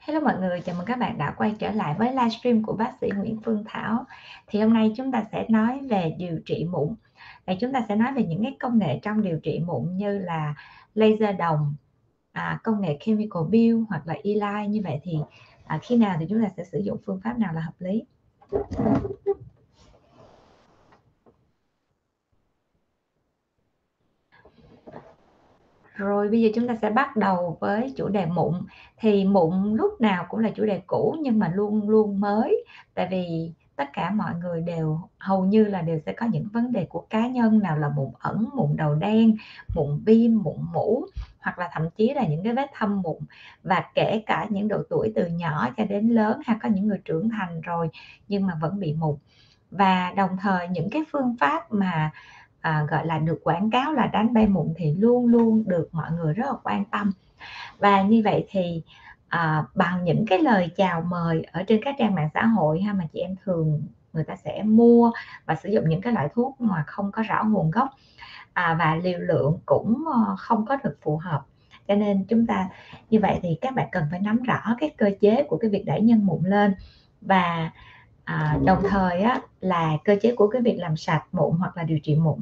Hello mọi người, chào mừng các bạn đã quay trở lại với livestream của bác sĩ Nguyễn Phương Thảo. Thì hôm nay chúng ta sẽ nói về điều trị mụn. Và chúng ta sẽ nói về những cái công nghệ trong điều trị mụn như là laser đồng, à, công nghệ chemical peel hoặc là e như vậy thì à, khi nào thì chúng ta sẽ sử dụng phương pháp nào là hợp lý. Rồi bây giờ chúng ta sẽ bắt đầu với chủ đề mụn. Thì mụn lúc nào cũng là chủ đề cũ nhưng mà luôn luôn mới. Tại vì tất cả mọi người đều hầu như là đều sẽ có những vấn đề của cá nhân nào là mụn ẩn, mụn đầu đen, mụn viêm, mụn mũ hoặc là thậm chí là những cái vết thâm mụn và kể cả những độ tuổi từ nhỏ cho đến lớn hay có những người trưởng thành rồi nhưng mà vẫn bị mụn. Và đồng thời những cái phương pháp mà à, gọi là được quảng cáo là đánh bay mụn thì luôn luôn được mọi người rất là quan tâm. Và như vậy thì à, bằng những cái lời chào mời ở trên các trang mạng xã hội ha mà chị em thường người ta sẽ mua và sử dụng những cái loại thuốc mà không có rõ nguồn gốc à, và liều lượng cũng ờ, không có được phù hợp. Cho nên chúng ta như vậy thì các bạn cần phải nắm rõ cái cơ chế của cái việc đẩy nhân mụn lên. Và à, đồng thời á, là cơ chế của cái việc làm sạch mụn hoặc là điều trị mụn.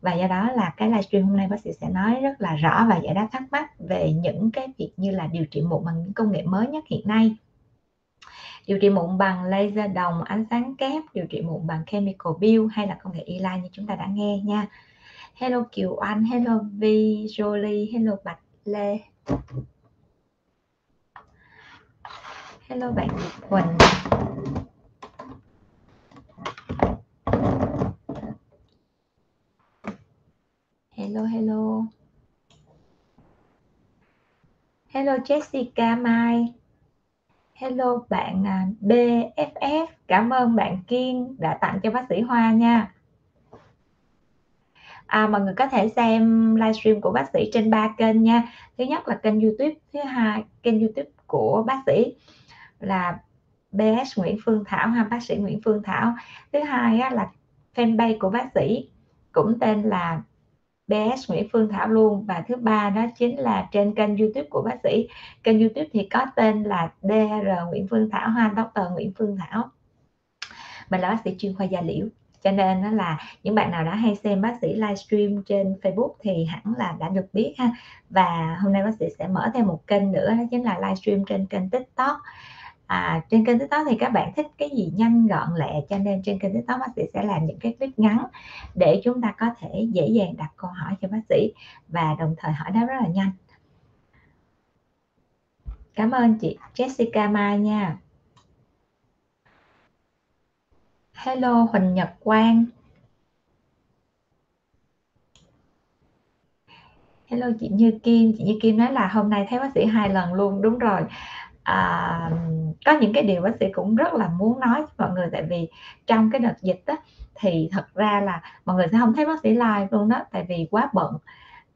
Và do đó là cái livestream hôm nay bác sĩ sẽ nói rất là rõ và giải đáp thắc mắc về những cái việc như là điều trị mụn bằng những công nghệ mới nhất hiện nay. Điều trị mụn bằng laser đồng ánh sáng kép điều trị mụn bằng chemical peel hay là công nghệ e như chúng ta đã nghe nha. Hello kiều anh hello vi jolie hello bạch lê. Hello bạn Quỳnh. Hello hello. Hello Jessica Mai. Hello bạn à, BFF cảm ơn bạn Kiên đã tặng cho bác sĩ Hoa nha. À, mọi người có thể xem livestream của bác sĩ trên ba kênh nha. Thứ nhất là kênh YouTube thứ hai kênh YouTube của bác sĩ là BS Nguyễn Phương Thảo ha bác sĩ Nguyễn Phương Thảo. Thứ hai á, là fanpage của bác sĩ cũng tên là BS Nguyễn Phương Thảo luôn. Và thứ ba đó chính là trên kênh YouTube của bác sĩ. Kênh YouTube thì có tên là DR Nguyễn Phương Thảo ha Dr Nguyễn Phương Thảo. Mình là bác sĩ chuyên khoa da liễu. Cho nên đó là những bạn nào đã hay xem bác sĩ livestream trên Facebook thì hẳn là đã được biết ha. Và hôm nay bác sĩ sẽ mở thêm một kênh nữa, đó chính là livestream trên kênh TikTok à, trên kênh tiktok thì các bạn thích cái gì nhanh gọn lẹ cho nên trên kênh tiktok bác sĩ sẽ làm những cái clip ngắn để chúng ta có thể dễ dàng đặt câu hỏi cho bác sĩ và đồng thời hỏi đáp rất là nhanh. Cảm ơn chị Jessica Mai nha. Hello Huỳnh Nhật Quang. Hello chị Như Kim. Chị Như Kim nói là hôm nay thấy bác sĩ hai lần luôn. Đúng rồi à, có những cái điều bác sĩ cũng rất là muốn nói với mọi người tại vì trong cái đợt dịch đó, thì thật ra là mọi người sẽ không thấy bác sĩ live luôn đó tại vì quá bận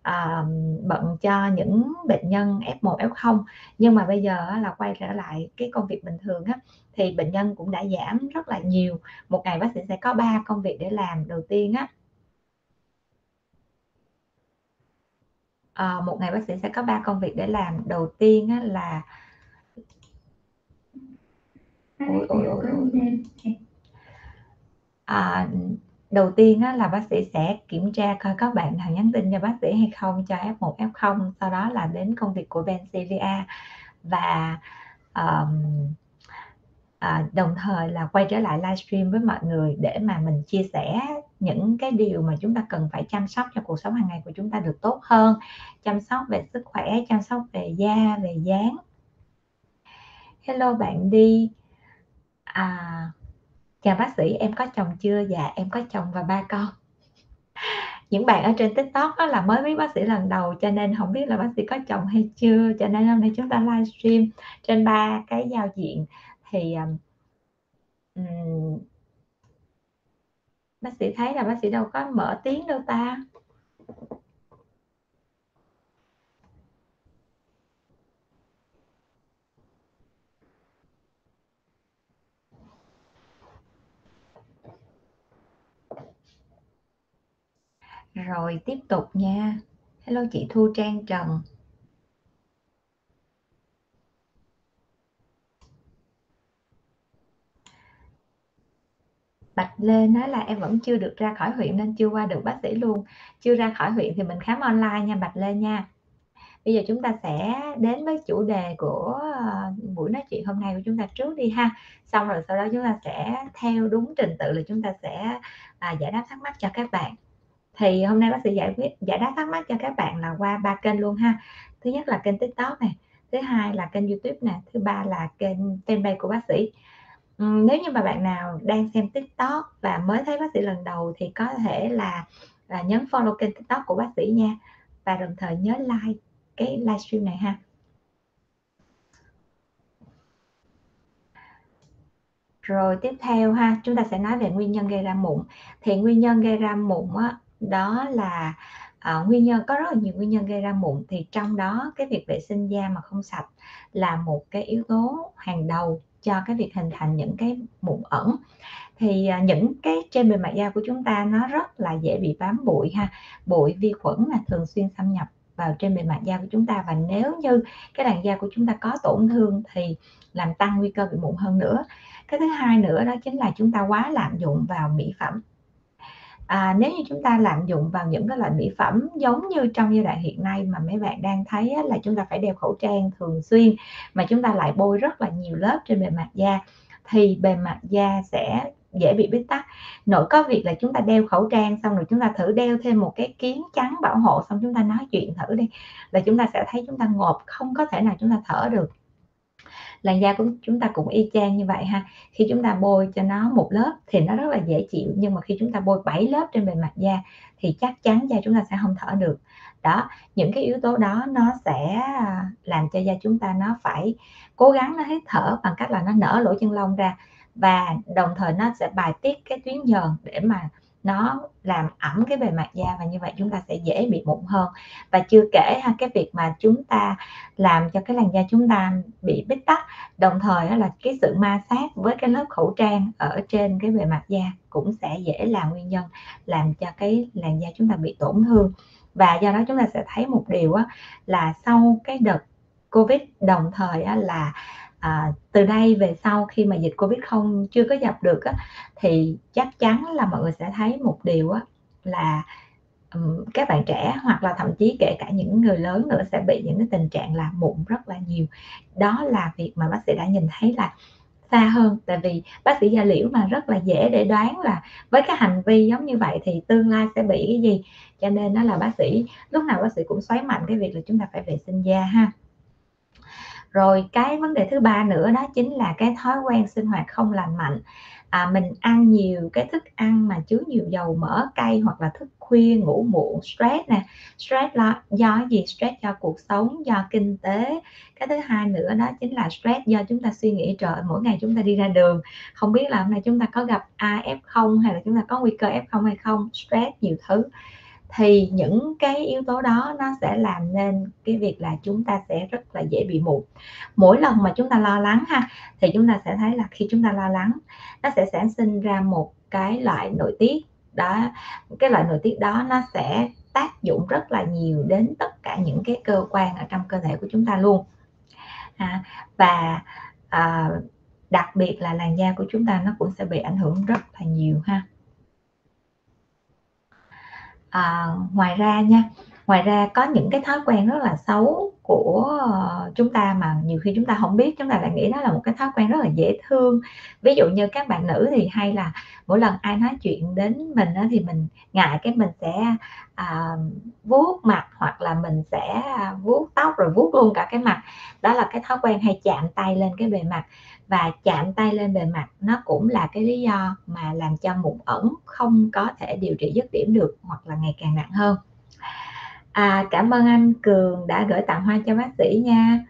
à, bận cho những bệnh nhân F1 F0 nhưng mà bây giờ là quay trở lại cái công việc bình thường á thì bệnh nhân cũng đã giảm rất là nhiều. Một ngày bác sĩ sẽ có 3 công việc để làm đầu tiên á. À, một ngày bác sĩ sẽ có 3 công việc để làm. Đầu tiên á, là ôi, ôi, ôi, ôi. À, đầu tiên á, là bác sĩ sẽ kiểm tra coi có bạn nào nhắn tin cho bác sĩ hay không cho F1 F0 sau đó là đến công việc của bên CVA và um, à, đồng thời là quay trở lại livestream với mọi người để mà mình chia sẻ những cái điều mà chúng ta cần phải chăm sóc cho cuộc sống hàng ngày của chúng ta được tốt hơn. Chăm sóc về sức khỏe chăm sóc về da về dáng. Hello bạn đi à, chào bác sĩ em có chồng chưa? Dạ em có chồng và ba con. Những bạn ở trên tiktok đó là mới biết bác sĩ lần đầu cho nên không biết là bác sĩ có chồng hay chưa. Cho nên hôm nay chúng ta livestream trên ba cái giao diện. Thì um, bác sĩ thấy là bác sĩ đâu có mở tiếng đâu ta? Rồi tiếp tục nha. Hello chị Thu Trang Trần. Bạch Lê nói là em vẫn chưa được ra khỏi huyện nên chưa qua được bác sĩ luôn. Chưa ra khỏi huyện thì mình khám online nha Bạch Lê nha. Bây giờ chúng ta sẽ đến với chủ đề của ờ, buổi nói chuyện hôm nay của chúng ta trước đi ha. Xong rồi sau đó chúng ta sẽ theo đúng trình tự là chúng ta sẽ à, giải đáp thắc mắc cho các bạn. Thì hôm nay bác sĩ giải quyết giải đáp thắc mắc cho các bạn là qua ba kênh luôn ha. Thứ nhất là kênh TikTok này, thứ hai là kênh YouTube nè, thứ ba là kênh fanpage của bác sĩ. Nếu như mà bạn nào đang xem tiktok và mới thấy bác sĩ lần đầu thì có thể là, là nhấn follow kênh tiktok của bác sĩ nha. Và đồng thời nhớ like cái livestream này ha. Rồi tiếp theo ha chúng ta sẽ nói về nguyên nhân gây ra mụn. Thì nguyên nhân gây ra mụn á, đó là à, nguyên nhân có rất là nhiều nguyên nhân gây ra mụn. Thì trong đó cái việc vệ sinh da mà không sạch là một cái yếu tố hàng đầu cho cái việc hình thành những cái mụn ẩn. Thì à, những cái trên bề mặt da của chúng ta nó rất là dễ bị bám bụi ha. Bụi vi khuẩn là thường xuyên xâm nhập vào trên bề mặt da của chúng ta và nếu như cái làn da của chúng ta có tổn thương thì làm tăng nguy cơ bị mụn hơn nữa. Cái thứ hai nữa đó chính là chúng ta quá lạm dụng vào mỹ phẩm à, nếu như chúng ta lạm dụng vào những cái loại mỹ phẩm giống như trong giai đoạn hiện nay mà mấy bạn đang thấy á, là chúng ta phải đeo khẩu trang thường xuyên mà chúng ta lại bôi rất là nhiều lớp trên bề mặt da thì bề mặt da sẽ dễ bị bít tắc. Nội có việc là chúng ta đeo khẩu trang xong rồi chúng ta thử đeo thêm một cái kiến trắng bảo hộ xong chúng ta nói chuyện thử đi là chúng ta sẽ thấy chúng ta ngộp không có thể nào chúng ta thở được làn da của chúng ta cũng y chang như vậy ha. Khi chúng ta bôi cho nó một lớp thì nó rất là dễ chịu, nhưng mà khi chúng ta bôi 7 lớp trên bề mặt da thì chắc chắn da chúng ta sẽ không thở được. Đó, những cái yếu tố đó nó sẽ à, làm cho da chúng ta nó phải cố gắng nó hít thở bằng cách là nó nở lỗ chân lông ra và đồng thời nó sẽ bài tiết cái tuyến nhờn để mà nó làm ẩm cái bề mặt da và như vậy chúng ta sẽ dễ bị mụn hơn. Và chưa kể ha cái việc mà chúng ta làm cho cái làn da chúng ta bị bít tắc đồng thời là cái sự ma sát với cái lớp khẩu trang ở trên cái bề mặt da cũng sẽ dễ là nguyên nhân làm cho cái làn da chúng ta bị tổn thương. Và do đó chúng ta sẽ thấy một điều á, là sau cái đợt covid đồng thời là à, từ đây về sau khi mà dịch covid không chưa có dập được á, thì chắc chắn là mọi người sẽ thấy một điều á, là um, các bạn trẻ hoặc là thậm chí kể cả những người lớn nữa sẽ bị những cái tình trạng là mụn rất là nhiều. Đó là việc mà bác sĩ đã nhìn thấy là xa hơn tại vì bác sĩ da liễu mà rất là dễ để đoán là với cái hành vi giống như vậy thì tương lai sẽ bị cái gì. Cho nên đó là bác sĩ lúc nào bác sĩ cũng xoáy mạnh cái việc là chúng ta phải vệ sinh da ha rồi cái vấn đề thứ ba nữa đó chính là cái thói quen sinh hoạt không lành mạnh. À, mình ăn nhiều cái thức ăn mà chứa nhiều dầu mỡ cay hoặc là thức khuya ngủ muộn stress nè. Stress là do gì? Stress do cuộc sống do kinh tế. Cái thứ hai nữa đó chính là stress do chúng ta suy nghĩ trời mỗi ngày chúng ta đi ra đường không biết là hôm nay chúng ta có gặp Af không hay là chúng ta có nguy cơ f không hay không? Stress nhiều thứ thì những cái yếu tố đó nó sẽ làm nên cái việc là chúng ta sẽ rất là dễ bị mụn mỗi lần mà chúng ta lo lắng ha thì chúng ta sẽ thấy là khi chúng ta lo lắng nó sẽ sản sinh ra một cái loại nội tiết. Đó cái loại nội tiết đó nó sẽ tác dụng rất là nhiều đến tất cả những cái cơ quan ở trong cơ thể của chúng ta luôn. À, và à, đặc biệt là làn da của chúng ta nó cũng sẽ bị ảnh hưởng rất là nhiều ha à, ngoài ra nha ngoài ra có những cái thói quen rất là xấu của ờ, chúng ta mà nhiều khi chúng ta không biết chúng ta lại nghĩ đó là một cái thói quen rất là dễ thương. Ví dụ như các bạn nữ thì hay là mỗi lần ai nói chuyện đến mình thì mình ngại cái mình sẽ à, vuốt mặt hoặc là mình sẽ vuốt tóc rồi vuốt luôn cả cái mặt. Đó là cái thói quen hay chạm tay lên cái bề mặt. Và chạm tay lên bề mặt nó cũng là cái lý do mà làm cho mụn ẩn không có thể điều trị dứt điểm được hoặc là ngày càng nặng hơn à, cảm ơn anh cường đã gửi tặng hoa cho bác sĩ nha.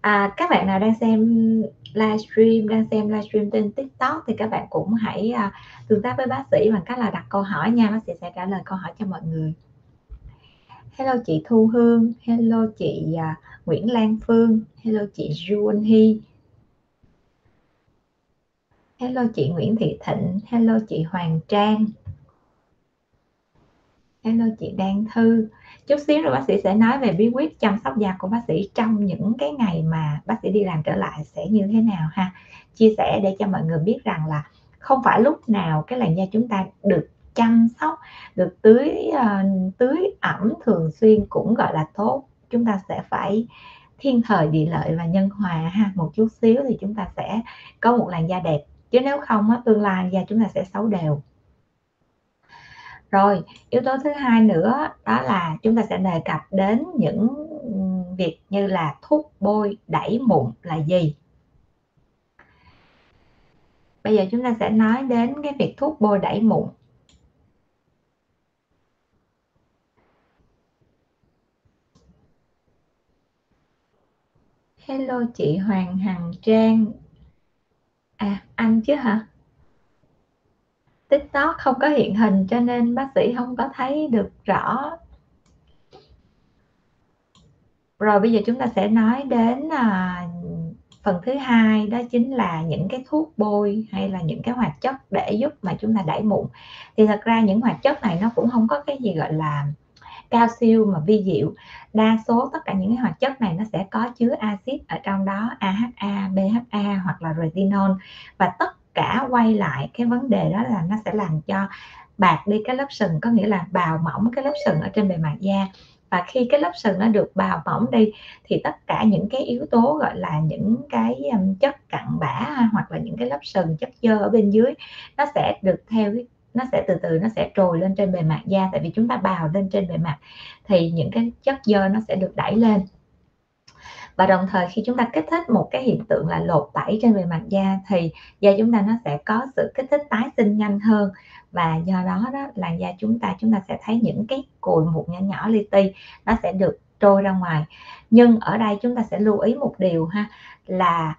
À, các bạn nào đang xem livestream đang xem livestream trên tiktok thì các bạn cũng hãy à, tương tác với bác sĩ bằng cách là đặt câu hỏi nha. Bác sĩ sẽ trả lời câu hỏi cho mọi người. Hello chị thu hương hello chị à, nguyễn lan phương hello chị juan hy hello chị nguyễn thị thịnh hello chị hoàng trang hello chị Đan Thư chút xíu rồi bác sĩ sẽ nói về bí quyết chăm sóc da của bác sĩ trong những cái ngày mà bác sĩ đi làm trở lại sẽ như thế nào ha chia sẻ để cho mọi người biết rằng là không phải lúc nào cái làn da chúng ta được chăm sóc, được tưới, uh, tưới ẩm thường xuyên cũng, gọi là, tốt. Chúng ta sẽ phải thiên thời, địa lợi và nhân hòa ha, một chút xíu thì chúng ta sẽ có một làn da đẹp, chứ nếu không á, tương lai da chúng ta sẽ xấu đều. Rồi, yếu tố thứ hai nữa đó là chúng ta sẽ đề cập đến những việc như là thuốc bôi đẩy mụn là gì? Bây giờ chúng ta sẽ nói đến cái việc thuốc bôi đẩy mụn. Hello chị Hoàng Hằng Trang. À, anh chứ hả? TikTok không có hiện hình cho nên bác sĩ không có thấy được rõ. Rồi bây giờ chúng ta sẽ nói đến, à, phần thứ hai đó chính là những cái thuốc bôi hay là những cái hoạt chất để giúp mà chúng ta đẩy mụn. Thì thật ra những hoạt chất này nó cũng không có cái gì, gọi là, cao siêu mà vi diệu. Đa số tất cả những cái hoạt chất này nó sẽ có chứa axit ở trong đó, AHA, BHA hoặc là retinol và tất cả quay lại cái vấn đề đó là nó sẽ làm cho bạc đi cái lớp sừng, có nghĩa là bào mỏng cái lớp sừng ở trên bề mặt da. Và khi cái lớp sừng nó được bào mỏng đi thì tất cả những cái yếu tố gọi là những cái um, chất cặn bã hoặc là những cái lớp sừng chất dơ ở bên dưới nó sẽ được theo nó sẽ từ từ nó sẽ trồi lên trên bề mặt da tại vì chúng ta bào lên trên bề mặt thì những cái chất dơ nó sẽ được đẩy lên và đồng thời khi chúng ta kích thích một cái hiện tượng là lột tẩy trên bề mặt da thì da chúng ta nó sẽ có sự kích thích tái sinh nhanh hơn. Và do đó đó làn da chúng ta chúng ta sẽ thấy những cái cùi mụn nhỏ nhỏ li ti nó sẽ được trôi ra ngoài. Nhưng ở đây chúng ta sẽ lưu ý một điều ha là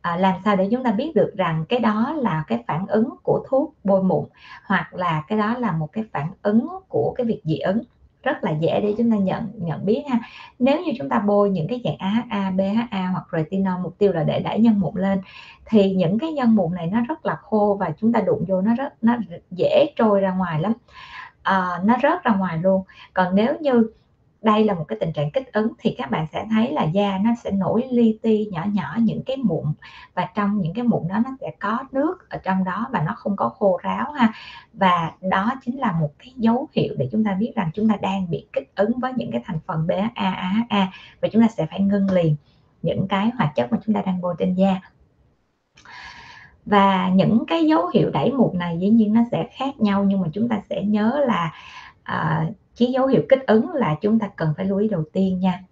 à, làm sao để chúng ta biết được rằng cái đó là cái phản ứng của thuốc bôi mụn hoặc là cái đó là một cái phản ứng của cái việc dị ứng rất là dễ để chúng ta nhận nhận biết ha. Nếu như chúng ta bôi những cái dạng AHA, BHA hoặc retinol mục tiêu là để đẩy nhân mụn lên thì những cái nhân mụn này nó rất là khô và chúng ta đụng vô nó rất nó dễ trôi ra ngoài lắm. À, nó rớt ra ngoài luôn. Còn nếu như đây là một cái tình trạng kích ứng thì các bạn sẽ thấy là da nó sẽ nổi li ti nhỏ nhỏ những cái mụn và trong những cái mụn đó nó sẽ có nước ở trong đó và nó không có khô ráo ha. Và đó chính là một cái dấu hiệu để chúng ta biết rằng chúng ta đang bị kích ứng với những cái thành phần BHA, và chúng ta sẽ phải ngưng liền những cái hoạt chất mà chúng ta đang bôi trên da. Và những cái dấu hiệu đẩy mụn này dĩ nhiên nó sẽ khác nhau nhưng mà chúng ta sẽ nhớ là uh, chỉ dấu hiệu kích ứng là chúng ta cần phải lưu ý đầu tiên nha.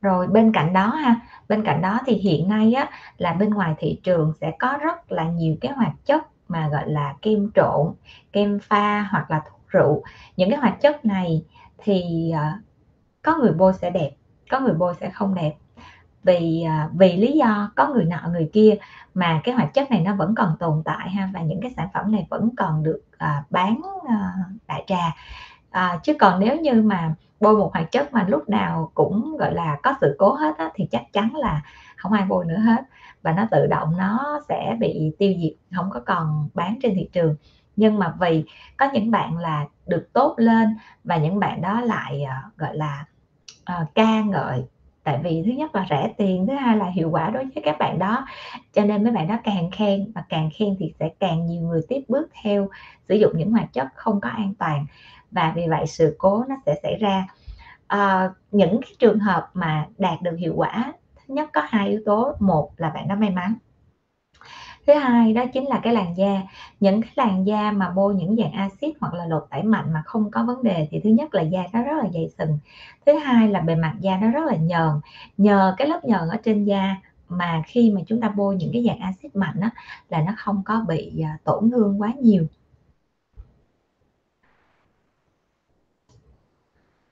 Rồi, bên cạnh đó ha, bên cạnh đó thì hiện nay á, là bên ngoài thị trường sẽ có rất là nhiều cái hoạt chất mà gọi là kem trộn, kem pha hoặc là thuốc rượu. Những cái hoạt chất này thì ờ, có người bôi sẽ đẹp, có người bôi sẽ không đẹp vì à, vì lý do có người nọ người kia mà cái hoạt chất này nó vẫn còn tồn tại ha và những cái sản phẩm này vẫn còn được à, bán à, đại trà. À, chứ còn nếu như mà bôi một hoạt chất mà lúc nào cũng gọi là có sự cố hết á, thì chắc chắn là không ai bôi nữa hết. Và nó tự động nó sẽ bị tiêu diệt không có còn bán trên thị trường. Nhưng mà vì có những bạn là được tốt lên và những bạn đó lại uh, gọi là uh, ca ngợi tại vì thứ nhất là rẻ tiền thứ hai là hiệu quả đối với các bạn đó. Cho nên mấy bạn đó càng khen và càng khen thì sẽ càng nhiều người tiếp bước theo sử dụng những hoạt chất không có an toàn. Và vì vậy sự cố nó sẽ xảy ra. À, những cái trường hợp mà đạt được hiệu quả thứ nhất có hai yếu tố. Một là bạn đó may mắn thứ hai đó chính là cái làn da. Những cái làn da mà bôi những dạng axit hoặc là lột tẩy mạnh mà không có vấn đề thì thứ nhất là da nó rất là dày sừng. Thứ hai là bề mặt da nó rất là nhờn. Nhờ cái lớp nhờn ở trên da mà khi mà chúng ta bôi những cái dạng axit mạnh đó là nó không có bị à, tổn thương quá nhiều.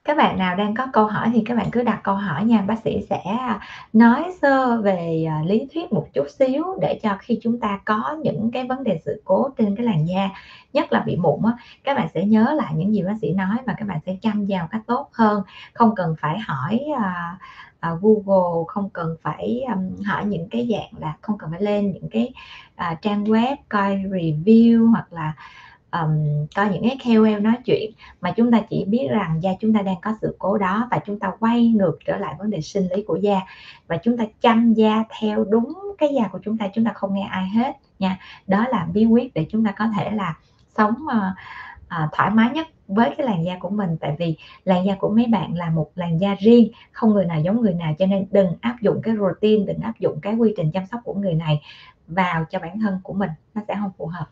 Các bạn nào đang có câu hỏi thì các bạn cứ đặt câu hỏi nha. Bác sĩ sẽ à, nói sơ về à, lý thuyết một chút xíu để cho khi chúng ta có những cái vấn đề sự cố trên cái làn da nhất là bị mụn á các bạn sẽ nhớ lại những gì bác sĩ nói và các bạn sẽ chăm vào cách tốt hơn. Không cần phải hỏi à, à, Google không cần phải um, hỏi những cái dạng là không cần phải lên những cái à, trang web coi review hoặc là um, có những cái KOL nói chuyện mà chúng ta chỉ biết rằng da chúng ta đang có sự cố đó và chúng ta quay ngược trở lại vấn đề sinh lý của da và chúng ta chăm da theo đúng cái da của chúng ta chúng ta không nghe ai hết nha. Đó là bí quyết để chúng ta có thể là sống uh, uh, thoải mái nhất với cái làn da của mình. Tại vì làn da của mấy bạn là một làn da riêng không người nào giống người nào cho nên đừng áp dụng cái routine đừng áp dụng cái quy trình chăm sóc của người này vào cho bản thân của mình. Nó sẽ không phù hợp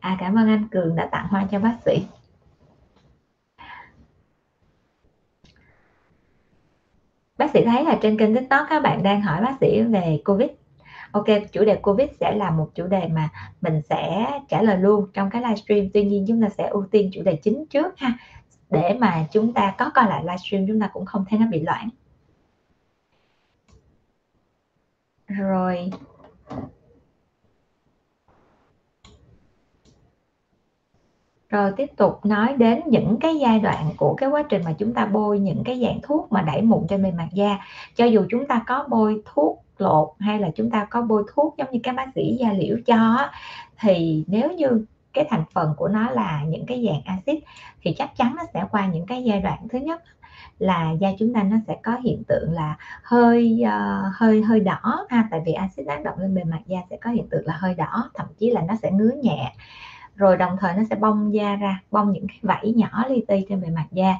à cảm ơn anh cường đã tặng hoa cho bác sĩ. Bác sĩ thấy là trên kênh tiktok các bạn đang hỏi bác sĩ về covid. Ok, chủ đề covid sẽ là một chủ đề mà mình sẽ trả lời luôn trong cái livestream. Tuy nhiên, chúng ta sẽ ưu tiên chủ đề chính trước ha, để mà chúng ta có coi lại livestream, chúng ta cũng không thấy nó bị loãng. Rồi. Rồi tiếp tục nói đến những cái giai đoạn của cái quá trình mà chúng ta bôi những cái dạng thuốc mà đẩy mụn trên bề mặt da. Cho dù chúng ta có bôi thuốc lột hay là chúng ta có bôi thuốc giống như các bác sĩ da liễu cho thì nếu như cái thành phần của nó là những cái dạng axit thì chắc chắn nó sẽ qua những cái giai đoạn thứ nhất là da chúng ta nó sẽ có hiện tượng là hơi uh, hơi hơi đỏ ha. Tại vì axit tác động lên bề mặt da sẽ có hiện tượng là hơi đỏ thậm chí là nó sẽ ngứa nhẹ rồi đồng thời nó sẽ bong da ra bong những cái vảy nhỏ li ti trên bề mặt da.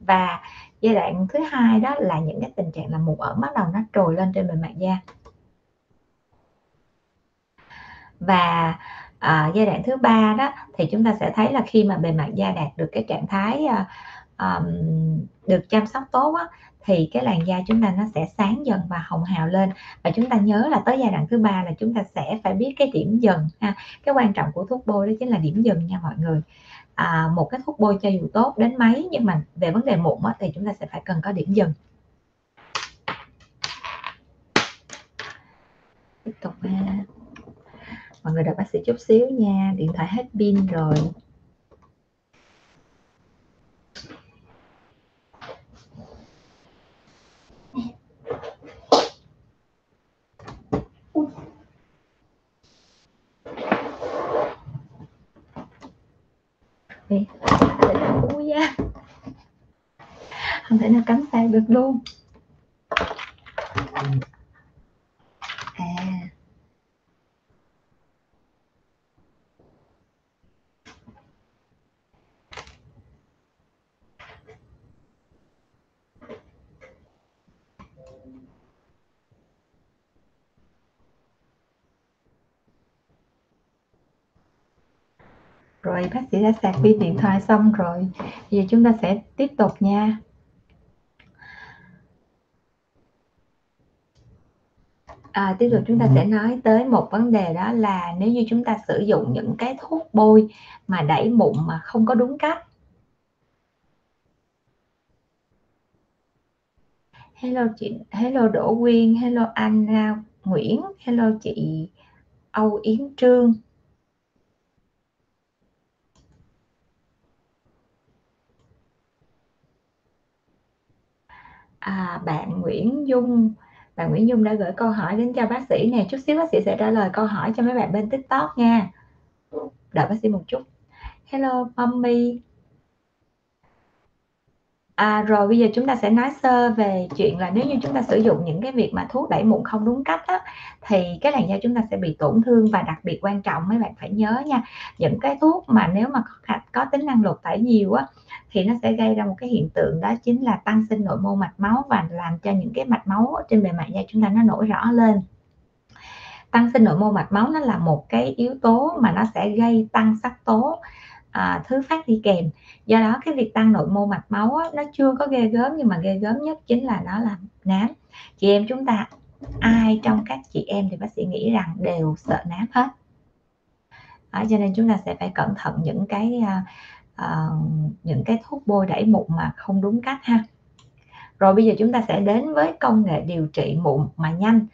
Và giai đoạn thứ hai đó là những cái tình trạng là mụn ẩn bắt đầu nó trồi lên trên bề mặt da. Và à, giai đoạn thứ ba đó thì chúng ta sẽ thấy là khi mà bề mặt da đạt được cái trạng thái à, um, được chăm sóc tốt á, thì cái làn da chúng ta nó sẽ sáng dần và hồng hào lên. Và chúng ta nhớ là tới giai đoạn thứ ba là chúng ta sẽ phải biết cái điểm dần ha. Cái quan trọng của thuốc bôi đó chính là điểm dần nha mọi người. À, một cái thuốc bôi cho dù tốt đến mấy nhưng mà về vấn đề mụn thì chúng ta sẽ phải cần có điểm dần. Tiếp tục ha. Mọi người đợi bác sĩ chút xíu nha. Điện thoại hết pin rồi thì không thể nào u da không thể nào cắm sạc được luôn. À. Rồi bác sĩ đã sạc pin điện thoại xong rồi. Giờ chúng ta sẽ tiếp tục nha. À, tiếp tục chúng ta sẽ nói tới một vấn đề đó là nếu như chúng ta sử dụng những cái thuốc bôi mà đẩy mụn mà không có đúng cách Hello chị, hello Đỗ Quyên, hello anh Nguyễn, hello chị Âu Yến Trương. à, bạn Nguyễn Dung bạn Nguyễn Dung đã gửi câu hỏi đến cho bác sĩ nè. Chút xíu bác sĩ sẽ trả lời câu hỏi cho mấy bạn bên tiktok nha. Đợi bác sĩ một chút. Hello mommy. À, rồi bây giờ chúng ta sẽ nói sơ về chuyện là nếu như chúng ta sử dụng những cái việc mà thuốc đẩy mụn không đúng cách á, thì cái làn da chúng ta sẽ bị tổn thương và đặc biệt quan trọng mấy bạn phải nhớ nha. Những cái thuốc mà nếu mà có, có tính năng lột tẩy nhiều á thì nó sẽ gây ra một cái hiện tượng đó chính là tăng sinh nội mô mạch máu và làm cho những cái mạch máu trên bề mặt da chúng ta nó nổi rõ lên. Tăng sinh nội mô mạch máu nó là một cái yếu tố mà nó sẽ gây tăng sắc tố à, thứ phát đi kèm. Do đó cái việc tăng nội mô mạch máu á, nó chưa có ghê gớm nhưng mà ghê gớm nhất chính là nó là nám. Chị em chúng ta ai trong các chị em thì bác sĩ nghĩ rằng đều sợ nám hết. À, cho nên chúng ta sẽ phải cẩn thận những cái uh, uh, những cái thuốc bôi đẩy mụn mà không đúng cách ha. Rồi bây giờ chúng ta sẽ đến với công nghệ điều trị mụn mà nhanh.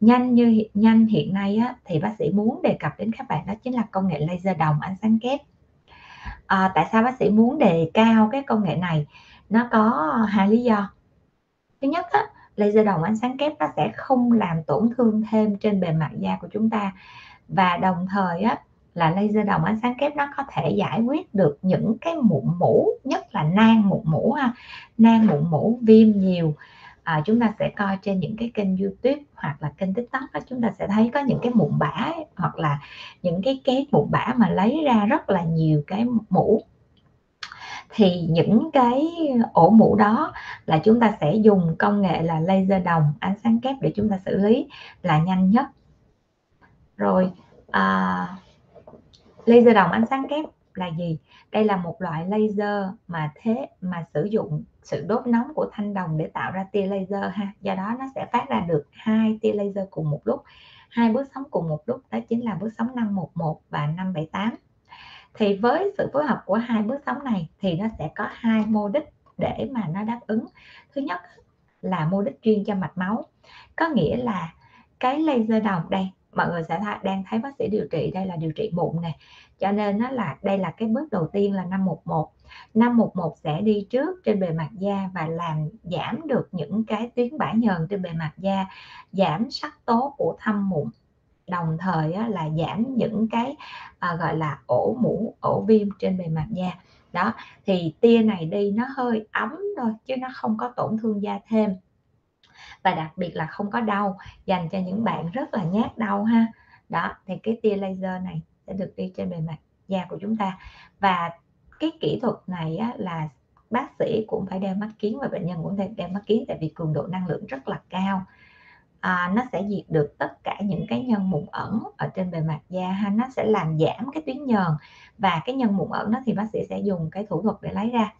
Nhanh như nhanh hiện nay á, thì bác sĩ muốn đề cập đến các bạn đó chính là công nghệ laser đồng ánh sáng kép. À, tại sao bác sĩ muốn đề cao cái công nghệ này? Nó có hai lý do. Thứ nhất á, laser đồng ánh sáng kép nó sẽ không làm tổn thương thêm trên bề mặt da của chúng ta. Và đồng thời á là laser đồng ánh sáng kép nó có thể giải quyết được những cái mụn mũ nhất là nang mụn mũ ha. Nang mụn mũ viêm nhiều. À, chúng ta sẽ coi trên những cái kênh youtube hoặc là kênh tiktok đó, chúng ta sẽ thấy có những cái mụn bã ấy, hoặc là những cái cái mụn bã mà lấy ra rất là nhiều cái mũ. Thì những cái ổ mũ đó là chúng ta sẽ dùng công nghệ là laser đồng ánh sáng kép để chúng ta xử lý là nhanh nhất. Rồi à, laser đồng ánh sáng kép là gì? Đây là một loại laser mà thế, mà sử dụng sự đốt nóng của thanh đồng để tạo ra tia laser ha. Do đó nó sẽ phát ra được hai tia laser cùng một lúc. Hai bước sóng cùng một lúc, đó chính là bước sóng 511 và 578 thì với sự phối hợp của hai bước sóng này thì nó sẽ có hai mô đích để mà nó đáp ứng. Thứ nhất là mô đích chuyên cho mạch máu. Có nghĩa là cái laser đồng đây mọi người sẽ đang thấy bác sĩ điều trị đây là điều trị mụn này cho nên nó là đây là cái bước đầu tiên là 511 511 sẽ đi trước trên bề mặt da và làm giảm được những cái tuyến bã nhờn trên bề mặt da giảm sắc tố của thâm mụn. Đồng thời á, là giảm những cái à, gọi là ổ mũ ổ viêm trên bề mặt da. Đó thì tia này đi nó hơi ấm thôi chứ nó không có tổn thương da thêm và đặc biệt là không có đau dành cho những bạn rất là nhát đau ha. Đó thì cái tia laser này sẽ được đi trên bề mặt da của chúng ta. Và cái kỹ thuật này á, là bác sĩ cũng phải đeo mắt kiến và bệnh nhân cũng phải đeo mắt kiến tại vì cường độ năng lượng rất là cao. À, nó sẽ diệt được tất cả những cái nhân mụn ẩn ở trên bề mặt da ha. Nó sẽ làm giảm cái tuyến nhờn và cái nhân mụn ẩn đó thì bác sĩ sẽ dùng cái thủ thuật để lấy ra.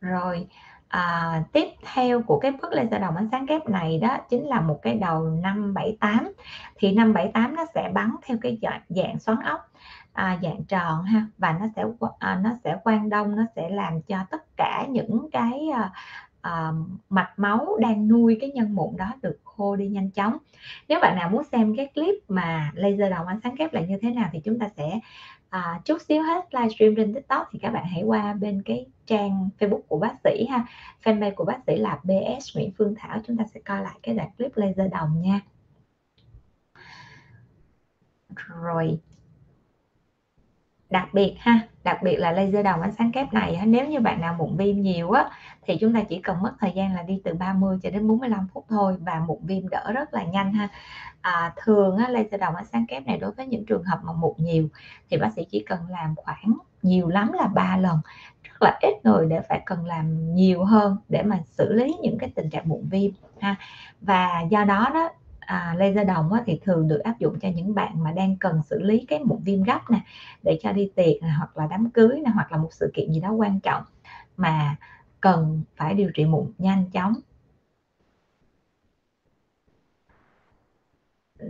Rồi à, tiếp theo của cái bước laser đồng ánh sáng kép này đó chính là một cái đầu 578 thì 578 nó sẽ bắn theo cái dạng, dạng xoắn ốc à, dạng tròn ha và nó sẽ à, nó sẽ quang đông nó sẽ làm cho tất cả những cái à, à, mạch máu đang nuôi cái nhân mụn đó được khô đi nhanh chóng. Nếu bạn nào muốn xem cái clip mà laser đồng ánh sáng kép là như thế nào thì chúng ta sẽ à, chút xíu hết livestream trên tiktok thì các bạn hãy qua bên cái trang facebook của bác sĩ ha. Fanpage của bác sĩ là bs nguyễn phương thảo. Chúng ta sẽ coi lại cái đoạn clip laser đồng nha. Rồi đặc biệt ha đặc biệt là laser đồng ánh sáng kép này nếu như bạn nào mụn viêm nhiều á thì chúng ta chỉ cần mất thời gian là đi từ 30 cho đến 45 phút thôi và mụn viêm đỡ rất là nhanh ha. À, thường á, laser đồng ánh sáng kép này đối với những trường hợp mà mụn nhiều thì bác sĩ chỉ cần làm khoảng nhiều lắm là ba lần rất là ít người để phải cần làm nhiều hơn để mà xử lý những cái tình trạng mụn viêm ha. Và do đó đó à, laser đồng á, thì thường được áp dụng cho những bạn mà đang cần xử lý cái mụn viêm gấp nè để cho đi tiệc này, hoặc là đám cưới này, hoặc là một sự kiện gì đó quan trọng mà cần phải điều trị mụn nhanh chóng.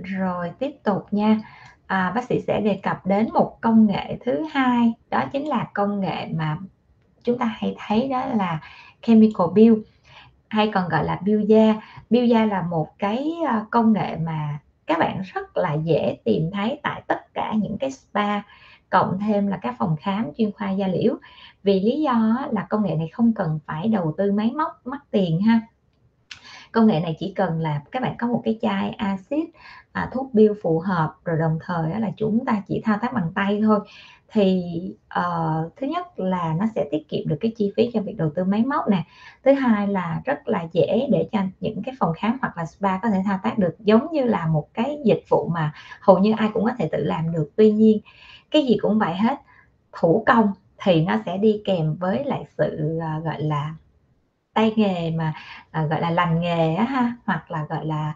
Rồi tiếp tục nha. À, bác sĩ sẽ đề cập đến một công nghệ thứ hai đó chính là công nghệ mà chúng ta hay thấy đó là chemical peel hay còn gọi là biêu da biêu da là một cái ờ, công nghệ mà các bạn rất là dễ tìm thấy tại tất cả những cái spa cộng thêm là các phòng khám chuyên khoa da liễu. Vì lý do là công nghệ này không cần phải đầu tư máy móc mất tiền ha. Công nghệ này chỉ cần là các bạn có một cái chai axit à, thuốc biêu phù hợp rồi đồng thời là chúng ta chỉ thao tác bằng tay thôi thì uh, thứ nhất là nó sẽ tiết kiệm được cái chi phí cho việc đầu tư máy móc nè. Thứ hai là rất là dễ để cho những cái phòng khám hoặc là spa có thể thao tác được giống như là một cái dịch vụ mà hầu như ai cũng có thể tự làm được. Tuy nhiên cái gì cũng vậy hết thủ công thì nó sẽ đi kèm với lại sự uh, gọi là tay nghề mà uh, gọi là lành nghề á ha hoặc là gọi là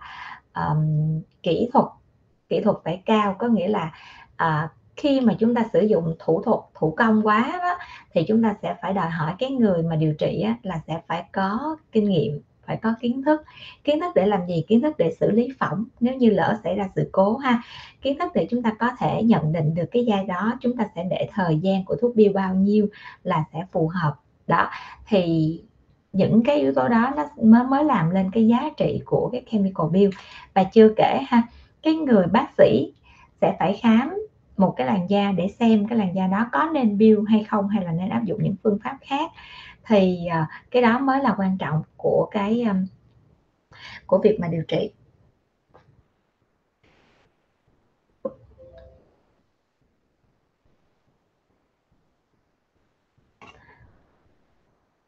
um, kỹ thuật kỹ thuật phải cao. Có nghĩa là uh, khi mà chúng ta sử dụng thủ thuật thủ công quá đó, thì chúng ta sẽ phải đòi hỏi cái người mà điều trị á, là sẽ phải có kinh nghiệm phải có kiến thức. Kiến thức để làm gì? Kiến thức để xử lý phỏng. Nếu như lỡ xảy ra sự cố ha kiến thức để chúng ta có thể nhận định được cái giai đó chúng ta sẽ để thời gian của thuốc biêu bao nhiêu là sẽ phù hợp. Đó thì những cái yếu tố đó nó mới mới làm lên cái giá trị của cái chemical bill. Và chưa kể ha cái người bác sĩ sẽ phải khám một cái làn da để xem cái làn da đó có nên build hay không hay là nên áp dụng những phương pháp khác. Thì à, cái đó mới là quan trọng của cái um, của việc mà điều trị.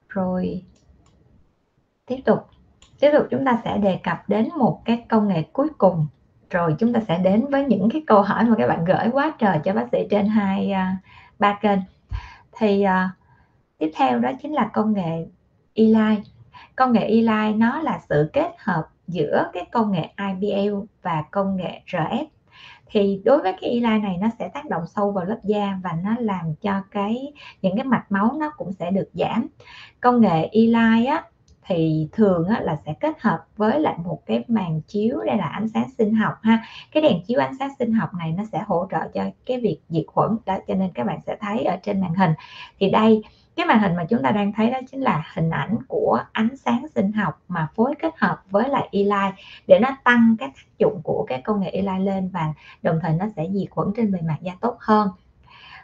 Rồi, tiếp tục. Tiếp tục chúng ta sẽ đề cập đến một cái công nghệ cuối cùng rồi chúng ta sẽ đến với những cái câu hỏi mà các bạn gửi quá trời cho bác sĩ trên hai à, ba kênh. Thì uh, tiếp theo đó chính là công nghệ Eli. Công nghệ Eli nó là sự kết hợp giữa cái công nghệ IBL và công nghệ RF thì đối với cái Eli này nó sẽ tác động sâu vào lớp da và nó làm cho cái những cái mạch máu nó cũng sẽ được giảm. Công nghệ Eli á thì thường á, là sẽ kết hợp với lại một cái màn chiếu đây là ánh sáng sinh học ha. Cái đèn chiếu ánh sáng sinh học này nó sẽ hỗ trợ cho cái việc diệt khuẩn đó cho nên các bạn sẽ thấy ở trên màn hình. Thì đây cái màn hình mà chúng ta đang thấy đó chính là hình ảnh của ánh sáng sinh học mà phối kết hợp với lại Eli để nó tăng cái tác dụng của cái công nghệ Eli lên và đồng thời nó sẽ diệt khuẩn trên bề mặt da tốt hơn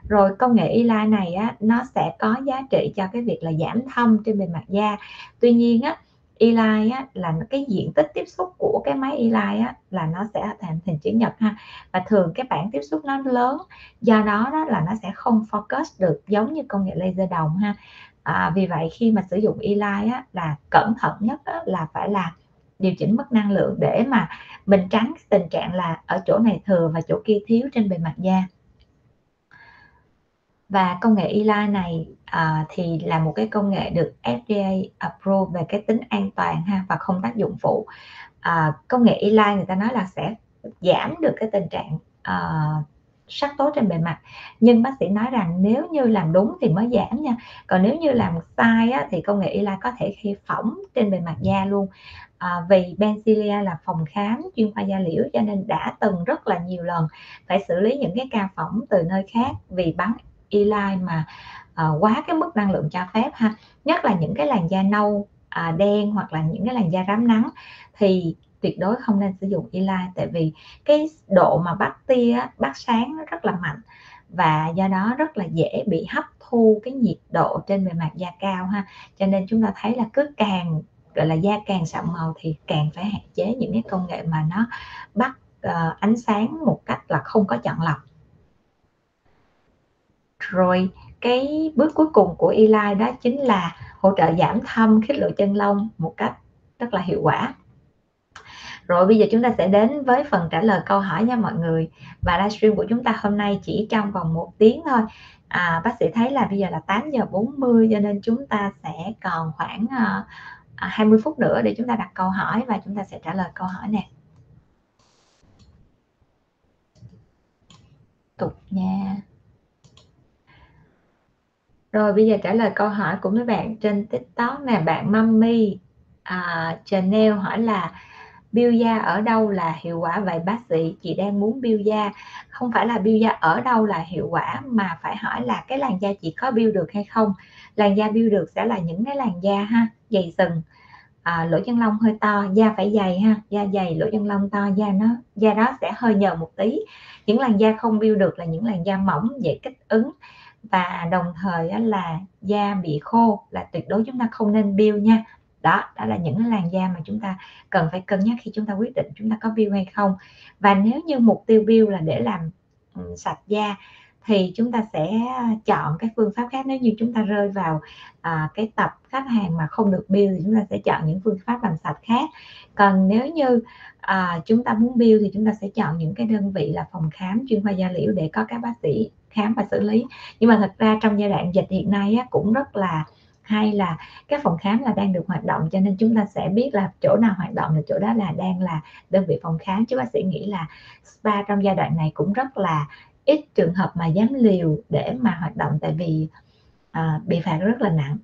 rồi công nghệ Y-lai này á, nó sẽ có giá trị cho cái việc là giảm thâm trên bề mặt da. Tuy nhiên á Y-lai á, là cái diện tích tiếp xúc của cái máy Y-lai á, là nó sẽ thành hình chữ nhật ha. Và thường cái bản tiếp xúc nó lớn do đó đó là nó sẽ không focus được giống như công nghệ laser đồng ha. À, vì vậy khi mà sử dụng Y-lai á, là cẩn thận nhất á, là phải là điều chỉnh mức năng lượng để mà mình tránh tình trạng là ở chỗ này thừa và chỗ kia thiếu trên bề mặt da và công nghệ ELA này à, thì là một cái công nghệ được FDA approve về cái tính an toàn ha và không tác dụng phụ. À, công nghệ ELA người ta nói là sẽ giảm được cái tình trạng uh, sắc tố trên bề mặt. Nhưng bác sĩ nói rằng nếu như làm đúng thì mới giảm nha. Còn nếu như làm sai á, thì công nghệ ELA có thể khi phỏng trên bề mặt da luôn. À, vì Bencilia là phòng khám chuyên khoa da liễu cho nên đã từng rất là nhiều lần phải xử lý những cái ca phỏng từ nơi khác vì bắn Eli mà uh, quá cái mức năng lượng cho phép ha. Nhất là những cái làn da nâu à, đen hoặc là những cái làn da rám nắng thì tuyệt đối không nên sử dụng Eli tại vì cái độ mà bắt tia bắt sáng nó rất là mạnh và do đó rất là dễ bị hấp thu cái nhiệt độ trên bề mặt da cao ha. Cho nên chúng ta thấy là cứ càng gọi là da càng sậm màu thì càng phải hạn chế những cái công nghệ mà nó bắt uh, ánh sáng một cách là không có chọn lọc rồi cái bước cuối cùng của Eli đó chính là hỗ trợ giảm thâm khít lộ chân lông một cách rất là hiệu quả. Rồi bây giờ chúng ta sẽ đến với phần trả lời câu hỏi nha mọi người. Và livestream của chúng ta hôm nay chỉ trong vòng một tiếng thôi. À, bác sĩ thấy là bây giờ là 8 giờ 40 cho nên chúng ta sẽ còn khoảng ờ, à, uh, 20 phút nữa để chúng ta đặt câu hỏi và chúng ta sẽ trả lời câu hỏi nè. Tục nha rồi bây giờ trả lời câu hỏi của mấy bạn trên TikTok nè, bạn Mummy à, Chanel hỏi là biêu da ở đâu là hiệu quả vậy bác sĩ? Chị đang muốn biêu da, không phải là biêu da ở đâu là hiệu quả mà phải hỏi là cái làn da chị có biêu được hay không? Làn da biêu được sẽ là những cái làn da ha, dày sừng, à, lỗ chân lông hơi to, da phải dày ha, da dày, lỗ chân lông to, da nó da đó sẽ hơi nhờ một tí. Những làn da không biêu được là những làn da mỏng dễ kích ứng và đồng thời là da bị khô là tuyệt đối chúng ta không nên biêu nha. Đó đó là những làn da mà chúng ta cần phải cân nhắc khi chúng ta quyết định chúng ta có biêu hay không. Và nếu như mục tiêu biêu là để làm ừ, sạch da thì chúng ta sẽ chọn cái phương pháp khác. Nếu như chúng ta rơi vào à, cái tập khách hàng mà không được bill thì chúng ta sẽ chọn những phương pháp làm sạch khác. Còn nếu như à, chúng ta muốn bill thì chúng ta sẽ chọn những cái đơn vị là phòng khám chuyên khoa da liễu để có các bác sĩ khám và xử lý. Nhưng mà thật ra trong giai đoạn dịch hiện nay á, cũng rất là hay là các phòng khám là đang được hoạt động cho nên chúng ta sẽ biết là chỗ nào hoạt động là chỗ đó là đang là đơn vị phòng khám. Chứ bác sĩ nghĩ là spa trong giai đoạn này cũng rất là ít trường hợp mà dám liều để mà hoạt động tại vì à, bị phạt rất là nặng.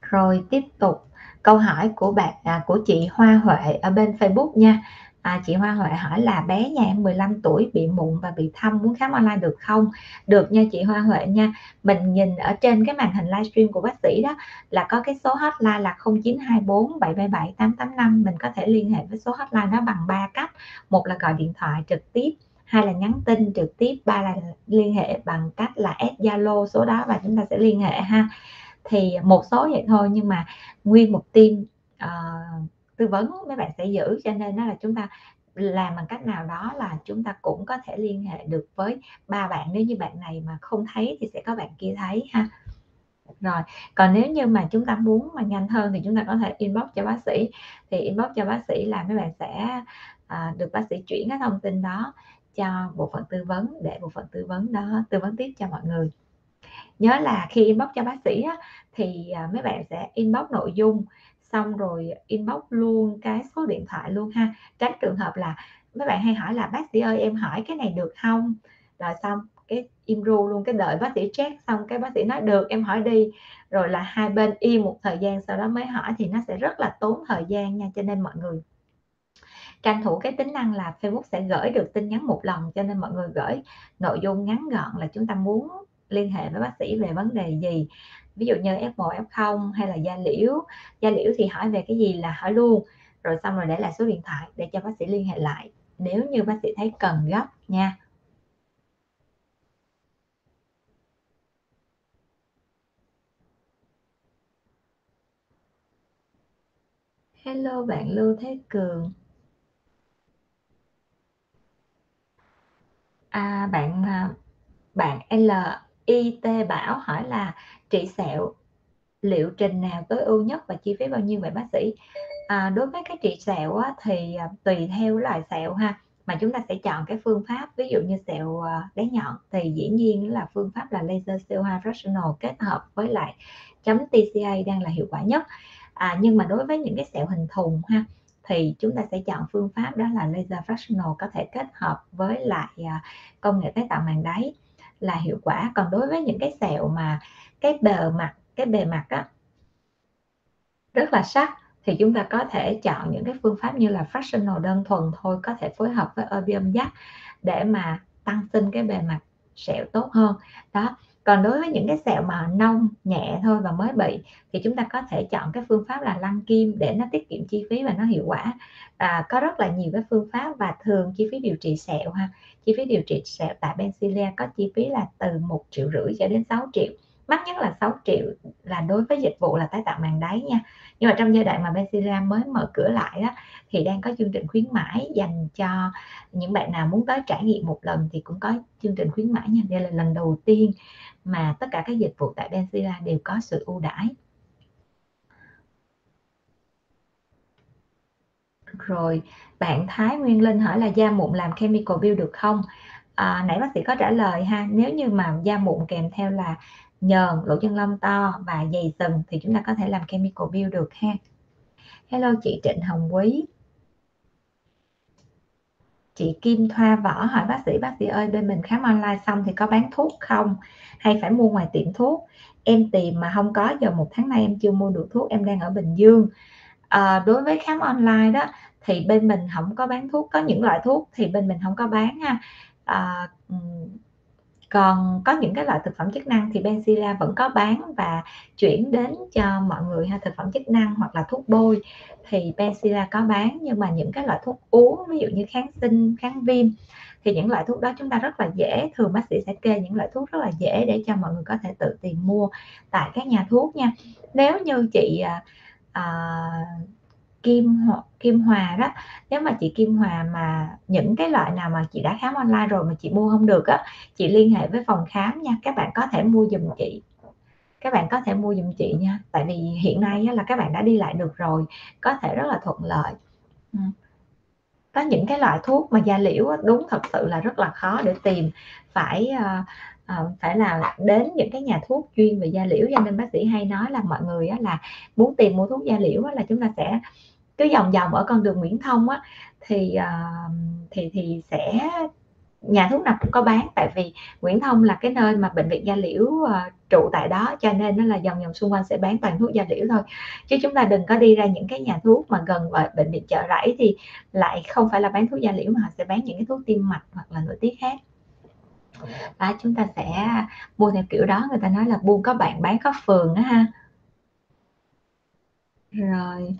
Rồi tiếp tục câu hỏi của bạn à, của chị Hoa Huệ ở bên Facebook nha. À, chị Hoa Huệ hỏi là bé nhà em 15 tuổi bị mụn và bị thâm muốn khám online được không? Được nha chị Hoa Huệ nha. Mình nhìn ở trên cái màn hình livestream của bác sĩ đó là có cái số hotline là 0924 777 885 mình có thể liên hệ với số hotline đó bằng ba cách. Một là gọi điện thoại trực tiếp hai là nhắn tin trực tiếp ba là liên hệ bằng cách là add zalo số đó và chúng ta sẽ liên hệ ha thì một số vậy thôi nhưng mà nguyên một team uh, tư vấn mấy bạn sẽ giữ cho nên nó là chúng ta làm bằng cách nào đó là chúng ta cũng có thể liên hệ được với ba bạn. Nếu như bạn này mà không thấy thì sẽ có bạn kia thấy ha. Rồi, còn nếu như mà chúng ta muốn mà nhanh hơn thì chúng ta có thể inbox cho bác sĩ, thì inbox cho bác sĩ là mấy bạn sẽ, à, được bác sĩ chuyển cái thông tin đó cho bộ phận tư vấn để bộ phận tư vấn đó tư vấn tiếp cho mọi người. Nhớ là khi inbox cho bác sĩ á, thì, à, mấy bạn sẽ inbox nội dung, xong rồi inbox luôn cái số điện thoại luôn ha, tránh trường hợp là mấy bạn hay hỏi là "Bác sĩ ơi, em hỏi cái này được không Rồi xong cái im ru luôn, cái đợi bác sĩ check xong cái bác sĩ nói: "Được, em hỏi đi." Rồi là hai bên im một thời gian sau đó mới hỏi thì nó sẽ rất là tốn thời gian nha. Cho nên mọi người tranh thủ cái tính năng là Facebook sẽ gửi được tin nhắn một lần, cho nên mọi người gửi nội dung ngắn gọn là chúng ta muốn liên hệ với bác sĩ về vấn đề gì. Ví dụ như F1, F0 hay là da liễu, da liễu thì hỏi về cái gì là hỏi luôn, rồi xong rồi để lại số điện thoại để cho bác sĩ liên hệ lại nếu như bác sĩ thấy cần gấp nha. Hello bạn Lưu Thế Cường. À, bạn, à, bạn LIT Bảo hỏi là trị sẹo, liệu trình nào tối ưu nhất và chi phí bao nhiêu vậy bác sĩ? À, đối với cái trị sẹo á, thì, à, tùy theo loại sẹo ha, mà chúng ta sẽ chọn cái phương pháp ví dụ như sẹo, à, đáy nhọn thì dĩ nhiên là phương pháp là laser CO2 fractional kết hợp với lại chấm TCA đang là hiệu quả nhất. À, nhưng mà đối với những cái sẹo hình thùng ha, thì chúng ta sẽ chọn phương pháp đó là laser fractional có thể kết hợp với lại, à, công nghệ tái tạo màng đáy là hiệu quả. Còn đối với những cái sẹo mà cái bề mặt cái bề mặt á rất là sắc thì chúng ta có thể chọn những cái phương pháp như là fractional đơn thuần thôi, có thể phối hợp với erbium dắt để mà tăng sinh cái bề mặt sẹo tốt hơn. Đó, còn đối với những cái sẹo mà nông, nhẹ thôi và mới bị thì chúng ta có thể chọn cái phương pháp là lăn kim để nó tiết kiệm chi phí và nó hiệu quả. À, có rất là nhiều cái phương pháp và thường chi phí điều trị sẹo ha, chi phí điều trị sẹo tại Bencilia có chi phí là từ một triệu rưỡi cho đến 6 triệu mắc nhất là 6 triệu là đối với dịch vụ là tái tạo màng đáy nha. Nhưng mà trong giai đoạn mà Benzilla mới mở cửa lại đó thì đang có chương trình khuyến mãi dành cho những bạn nào muốn tới trải nghiệm một lần thì cũng có chương trình khuyến mãi nha. Đây là lần đầu tiên mà tất cả các dịch vụ tại Benzilla đều có sự ưu đãi. Rồi, bạn Thái Nguyên Linh hỏi là da mụn làm chemical peel được không? À, nãy bác sĩ có trả lời ha, nếu như mà da mụn kèm theo là nhờn, lỗ chân lông to và dày sừng thì chúng ta có thể làm chemical peel được ha. Hello chị Trịnh Hồng Quý. Chị Kim Thoa Võ hỏi bác sĩ, bác sĩ ơi bên mình khám online xong thì có bán thuốc không? Hay phải mua ngoài tiệm thuốc? Em tìm mà không có giờ một tháng nay em chưa mua được thuốc, em đang ở Bình Dương. À, đối với khám online đó thì bên mình không có bán thuốc, có những loại thuốc thì bên mình không có bán ha. À, ờ, còn có những cái loại thực phẩm chức năng thì Benzilla vẫn có bán và chuyển đến cho mọi người ha thực phẩm chức năng hoặc là thuốc bôi. Thì Benzilla có bán nhưng mà những cái loại thuốc uống ví dụ như kháng sinh kháng viêm thì những loại thuốc đó chúng ta rất là dễ thường bác sĩ sẽ kê những loại thuốc rất là dễ để cho mọi người có thể tự tìm mua tại các nhà thuốc nha. Nếu như chị à, à Kim Kim Hòa đó. Nếu mà chị Kim Hòa mà những cái loại nào mà chị đã khám online rồi mà chị mua không được á chị liên hệ với phòng khám nha. Các bạn có thể mua dùm chị. Các bạn có thể mua dùm chị nha. Tại vì hiện nay á, là các bạn đã đi lại được rồi có thể rất là thuận lợi. Ừ. có những cái loại thuốc mà da liễu á, đúng thật sự là rất là khó để tìm. Phải ờ, ờ, phải là đến những cái nhà thuốc chuyên về da liễu. Cho nên bác sĩ hay nói là mọi người á, là muốn tìm mua thuốc da liễu á, là chúng ta sẽ cứ vòng vòng ở con đường Nguyễn Thông á thì uh, thì thì sẽ nhà thuốc nào cũng có bán. Tại vì Nguyễn Thông là cái nơi mà bệnh viện da liễu uh, trụ tại đó cho nên nó là dòng dòng xung quanh sẽ bán toàn thuốc da liễu thôi. Chứ chúng ta đừng có đi ra những cái nhà thuốc mà gần bệnh viện chợ rẫy thì lại không phải là bán thuốc da liễu mà họ sẽ bán những cái thuốc tim mạch hoặc là nội tiết khác. Đó chúng ta sẽ mua theo kiểu đó. Người ta nói là buôn có bạn bán có phường á ha. Rồi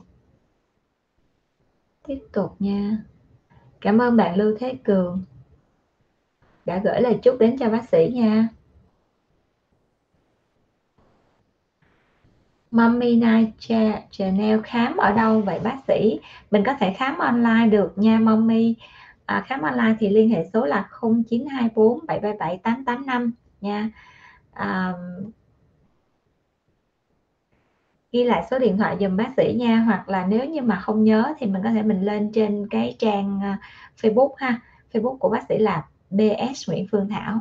tiếp tục nha. Cảm ơn bạn Lưu Thế Cường. Đã gửi lời chúc đến cho bác sĩ nha. Mommy Night Channel khám ở đâu vậy bác sĩ? Mình có thể khám online được nha Mommy. À, khám online thì liên hệ số là 0924 777 885 nha. À, ghi lại số điện thoại dùm bác sĩ nha, hoặc là nếu như mà không nhớ thì mình có thể mình lên trên cái trang, ờ, Facebook ha, Facebook của bác sĩ là BS Nguyễn Phương Thảo.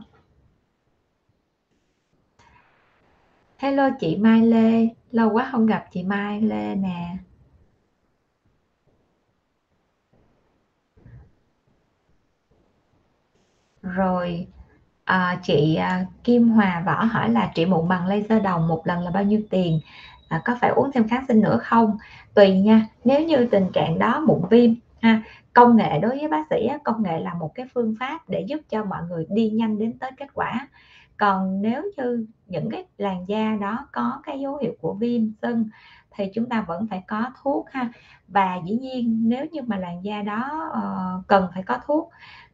Hello chị Mai Lê, lâu quá không gặp chị Mai Lê nè. Rồi, à, chị, ờ, Kim Hòa Võ hỏi là trị mụn bằng laser đồng một lần là bao nhiêu tiền? À, có phải uống thêm kháng sinh nữa không? Tùy nha, nếu như tình trạng đó mụn viêm ha, công nghệ đối với bác sĩ công nghệ là một cái phương pháp để giúp cho mọi người đi nhanh đến tới kết quả. Còn nếu như những cái làn da đó có cái dấu hiệu của viêm, sưng thì chúng ta vẫn phải có thuốc ha. Và dĩ nhiên nếu như mà làn da đó, ờ, cần phải có thuốc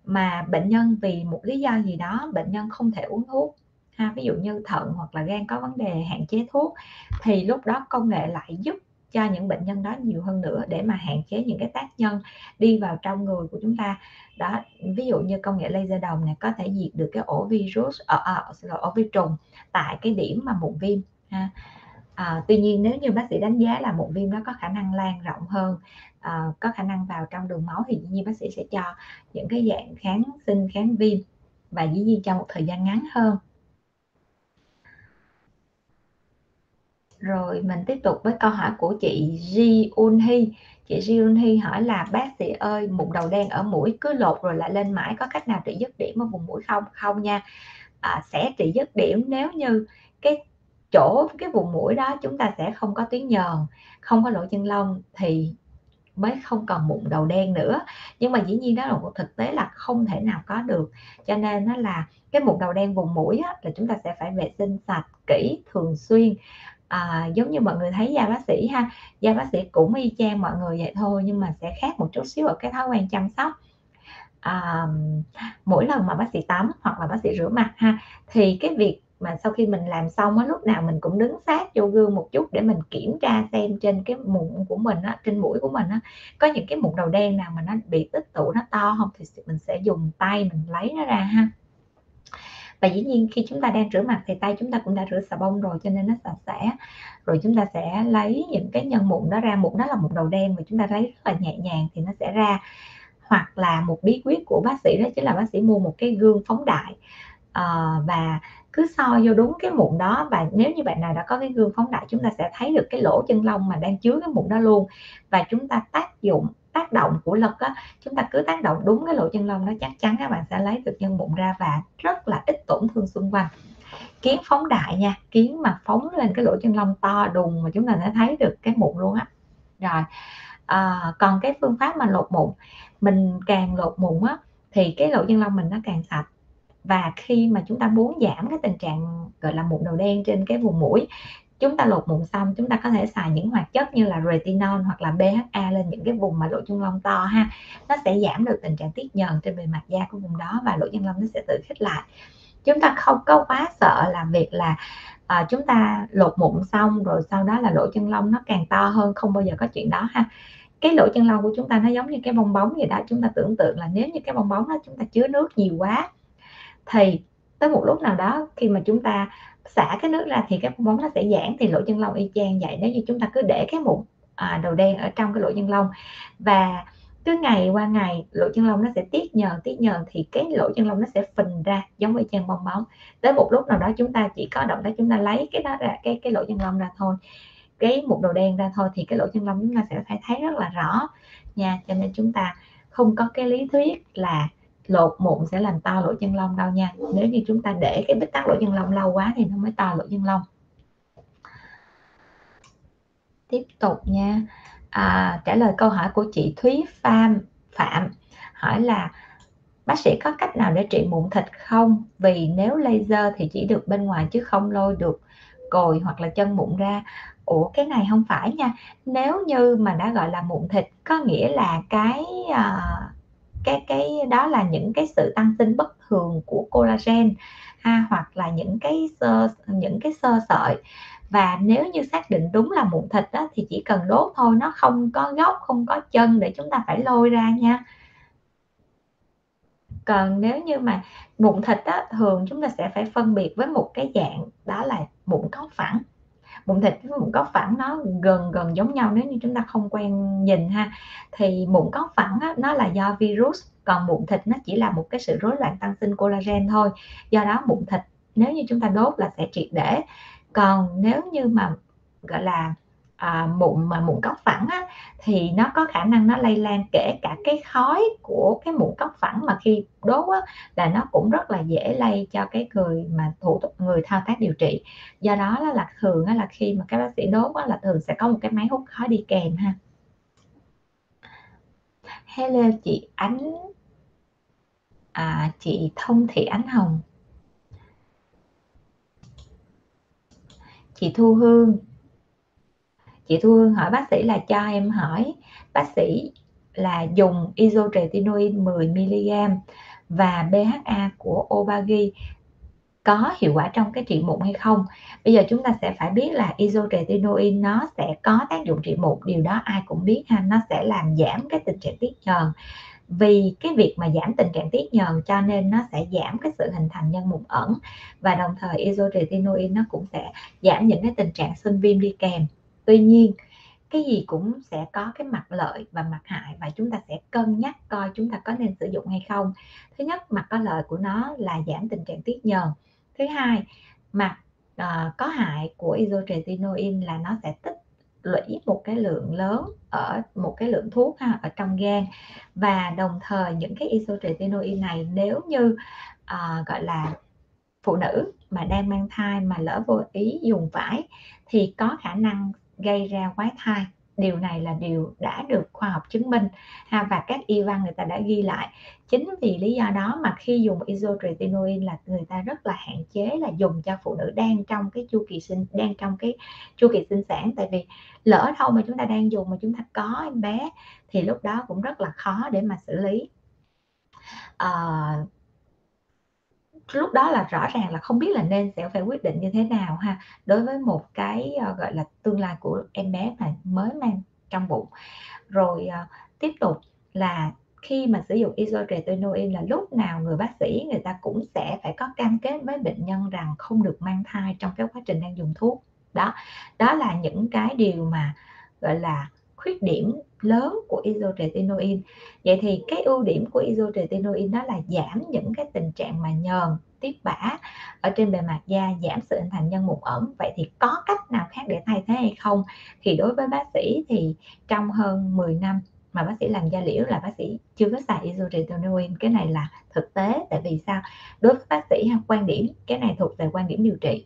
mà bệnh nhân vì một lý do gì đó bệnh nhân không thể uống thuốc ha, ví dụ như thận hoặc là gan có vấn đề hạn chế thuốc thì lúc đó công nghệ lại giúp cho những bệnh nhân đó nhiều hơn nữa để mà hạn chế những cái tác nhân đi vào trong người của chúng ta đó ví dụ như công nghệ laser đồng này có thể diệt được cái ổ virus ở à, à, ổ vi trùng tại cái điểm mà mụn viêm ha. À, tuy nhiên nếu như bác sĩ đánh giá là mụn viêm nó có khả năng lan rộng hơn à, có khả năng vào trong đường máu thì dĩ nhiên bác sĩ sẽ cho những cái dạng kháng sinh kháng viêm và dĩ nhiên trong một thời gian ngắn hơn rồi mình tiếp tục với câu hỏi của chị Ji Un Hi chị Ji Un Hi hỏi là bác sĩ ơi mụn đầu đen ở mũi cứ lột rồi lại lên mãi có cách nào trị dứt điểm ở vùng mũi không? Không nha. À, sẽ trị dứt điểm nếu như cái chỗ cái vùng mũi đó chúng ta sẽ không có tuyến nhờn không có lỗ chân lông thì mới không còn mụn đầu đen nữa. Nhưng mà dĩ nhiên đó là một thực tế là không thể nào có được. Cho nên nó là cái mụn đầu đen vùng mũi á, là chúng ta sẽ phải vệ sinh sạch kỹ thường xuyên à, giống như mọi người thấy da bác sĩ ha da bác sĩ cũng y chang mọi người vậy thôi nhưng mà sẽ khác một chút xíu ở cái thói quen chăm sóc. À, mỗi lần mà bác sĩ tắm hoặc là bác sĩ rửa mặt ha thì cái việc mà sau khi mình làm xong á lúc nào mình cũng đứng sát vô gương một chút để mình kiểm tra xem trên cái mụn của mình á trên mũi của mình á có những cái mụn đầu đen nào mà nó bị tích tụ nó to không thì mình sẽ dùng tay mình lấy nó ra ha và dĩ nhiên khi chúng ta đang rửa mặt thì tay chúng ta cũng đã rửa xà bông rồi cho nên nó sạch sẽ. Rồi chúng ta sẽ lấy những cái nhân mụn đó ra. Mụn đó là mụn đầu đen mà chúng ta lấy rất là nhẹ nhàng thì nó sẽ ra. Hoặc là một bí quyết của bác sĩ đó chính là bác sĩ mua một cái gương phóng đại. À, và cứ soi vô đúng cái mụn đó và nếu như bạn nào đã có cái gương phóng đại chúng ta sẽ thấy được cái lỗ chân lông mà đang chứa cái mụn đó luôn. Và chúng ta tác dụng tác động của lực á chúng ta cứ tác động đúng cái lỗ chân lông nó chắc chắn các bạn sẽ lấy được nhân mụn ra và rất là ít tổn thương xung quanh. Kiến phóng đại nha kiến mà phóng lên cái lỗ chân lông to đùng mà chúng ta sẽ thấy được cái mụn luôn á. Rồi à, còn cái phương pháp mà lột mụn mình càng lột mụn á thì cái lỗ chân lông mình nó càng sạch. Và khi mà chúng ta muốn giảm cái tình trạng gọi là mụn đầu đen trên cái vùng mũi chúng ta lột mụn xong chúng ta có thể xài những hoạt chất như là retinol hoặc là BHA lên những cái vùng mà lỗ chân lông to ha. Nó sẽ giảm được tình trạng tiết nhờn trên bề mặt da của vùng đó và lỗ chân lông nó sẽ tự khích lại. Chúng ta không có quá sợ là việc là à, chúng ta lột mụn xong rồi sau đó là lỗ chân lông nó càng to hơn không bao giờ có chuyện đó ha. Cái lỗ chân lông của chúng ta nó giống như cái bong bóng vậy đó. Chúng ta tưởng tượng là nếu như cái bong bóng đó chúng ta chứa nước nhiều quá thì tới một lúc nào đó khi mà chúng ta xả cái nước ra thì cái bong bóng nó sẽ giãn thì lỗ chân lông y chang vậy. Nếu như chúng ta cứ để cái mụn à, đầu đen ở trong cái lỗ chân lông và cứ ngày qua ngày lỗ chân lông nó sẽ tiết nhờn tiết nhờn thì cái lỗ chân lông nó sẽ phình ra giống như chân bong bóng. Tới một lúc nào đó chúng ta chỉ có động tác chúng ta lấy cái đó ra cái cái lỗ chân lông ra thôi cái mụn đầu đen ra thôi thì cái lỗ chân lông chúng ta sẽ phải thấy rất là rõ nha. Cho nên chúng ta không có cái lý thuyết là lột mụn sẽ làm to lỗ chân lông đâu nha. Nếu như chúng ta để cái bít tắc lỗ chân lông lâu quá thì nó mới to lỗ chân lông. Tiếp tục nha. À, trả lời câu hỏi của chị Thúy Phạm Phạm. Hỏi là bác sĩ có cách nào để trị mụn thịt không? Vì nếu laser thì chỉ được bên ngoài chứ không lôi được cồi hoặc là chân mụn ra. Ủa cái này không phải nha. Nếu như mà đã gọi là mụn thịt có nghĩa là cái uh, cái cái đó là những cái sự tăng sinh bất thường của collagen ha hoặc là những cái sơ những cái sơ sợi. Và nếu như xác định đúng là mụn thịt đó, thì chỉ cần đốt thôi nó không có gốc không có chân để chúng ta phải lôi ra nha. Còn nếu như mà mụn thịt á, thường chúng ta sẽ phải phân biệt với một cái dạng đó là mụn có phẳng mụn thịt với mụn cóc phẳng nó gần gần giống nhau. Nếu như chúng ta không quen nhìn ha thì mụn cóc phẳng á, nó là do virus còn mụn thịt nó chỉ là một cái sự rối loạn tăng sinh collagen thôi. Do đó mụn thịt nếu như chúng ta đốt là sẽ triệt để. Còn nếu như mà gọi là à, mụn mà mụn cóc phẳng á, thì nó có khả năng nó lây lan kể cả cái khói của cái mụn cóc phẳng mà khi đốt á, là nó cũng rất là dễ lây cho cái người mà thủ tục người thao tác điều trị. Do đó là, là thường á, là khi mà các bác sĩ đốt á, là thường sẽ có một cái máy hút khói đi kèm ha. Hello chị ánh. À, chị thông thị ánh hồng. Chị thu hương chị Thu Hương hỏi bác sĩ là cho em hỏi, bác sĩ là dùng isotretinoin 10 mg và BHA của Obagi có hiệu quả trong cái trị mụn hay không? Bây giờ chúng ta sẽ phải biết là isotretinoin nó sẽ có tác dụng trị mụn, điều đó ai cũng biết ha, nó sẽ làm giảm cái tình trạng tiết nhờn. Vì cái việc mà giảm tình trạng tiết nhờn cho nên nó sẽ giảm cái sự hình thành nhân mụn ẩn và đồng thời isotretinoin nó cũng sẽ giảm những cái tình trạng sinh viêm đi kèm tuy nhiên cái gì cũng sẽ có cái mặt lợi và mặt hại và chúng ta sẽ cân nhắc coi chúng ta có nên sử dụng hay không. Thứ nhất mặt có lợi của nó là giảm tình trạng tiết nhờn. Thứ hai mặt uh, có hại của isotretinoin là nó sẽ tích lũy một cái lượng lớn ở một cái lượng thuốc ha, ở trong gan. Và đồng thời những cái isotretinoin này nếu như uh, gọi là phụ nữ mà đang mang thai mà lỡ vô ý dùng phải thì có khả năng gây ra quái thai. Điều này là điều đã được khoa học chứng minh. Ha, và các y văn người ta đã ghi lại. Chính vì lý do đó mà khi dùng isotretinoin là người ta rất là hạn chế là dùng cho phụ nữ đang trong cái chu kỳ sinh đang trong cái chu kỳ sinh sản. Tại vì lỡ đâu mà chúng ta đang dùng mà chúng ta có em bé thì lúc đó cũng rất là khó để mà xử lý. À, lúc đó là rõ ràng là không biết là nên sẽ phải quyết định như thế nào ha đối với một cái uh, gọi là tương lai của em bé mà mới mang trong bụng. Rồi uh, tiếp tục là khi mà sử dụng isotretinoin là lúc nào người bác sĩ người ta cũng sẽ phải có cam kết với bệnh nhân rằng không được mang thai trong cái quá trình đang dùng thuốc. Đó đó là những cái điều mà gọi là khuyết điểm lớn của isotretinoin. Vậy thì cái ưu điểm của isotretinoin đó là giảm những cái tình trạng mà nhờn, tiếp bã ở trên bề mặt da, giảm sự hình thành nhân mụn ẩn vậy thì có cách nào khác để thay thế hay không? Thì đối với bác sĩ thì trong hơn 10 năm mà bác sĩ làm da liễu là bác sĩ chưa có xài isotretinoin. Cái này là thực tế, tại vì sao? Đối với bác sĩ quan điểm, cái này thuộc về quan điểm điều trị.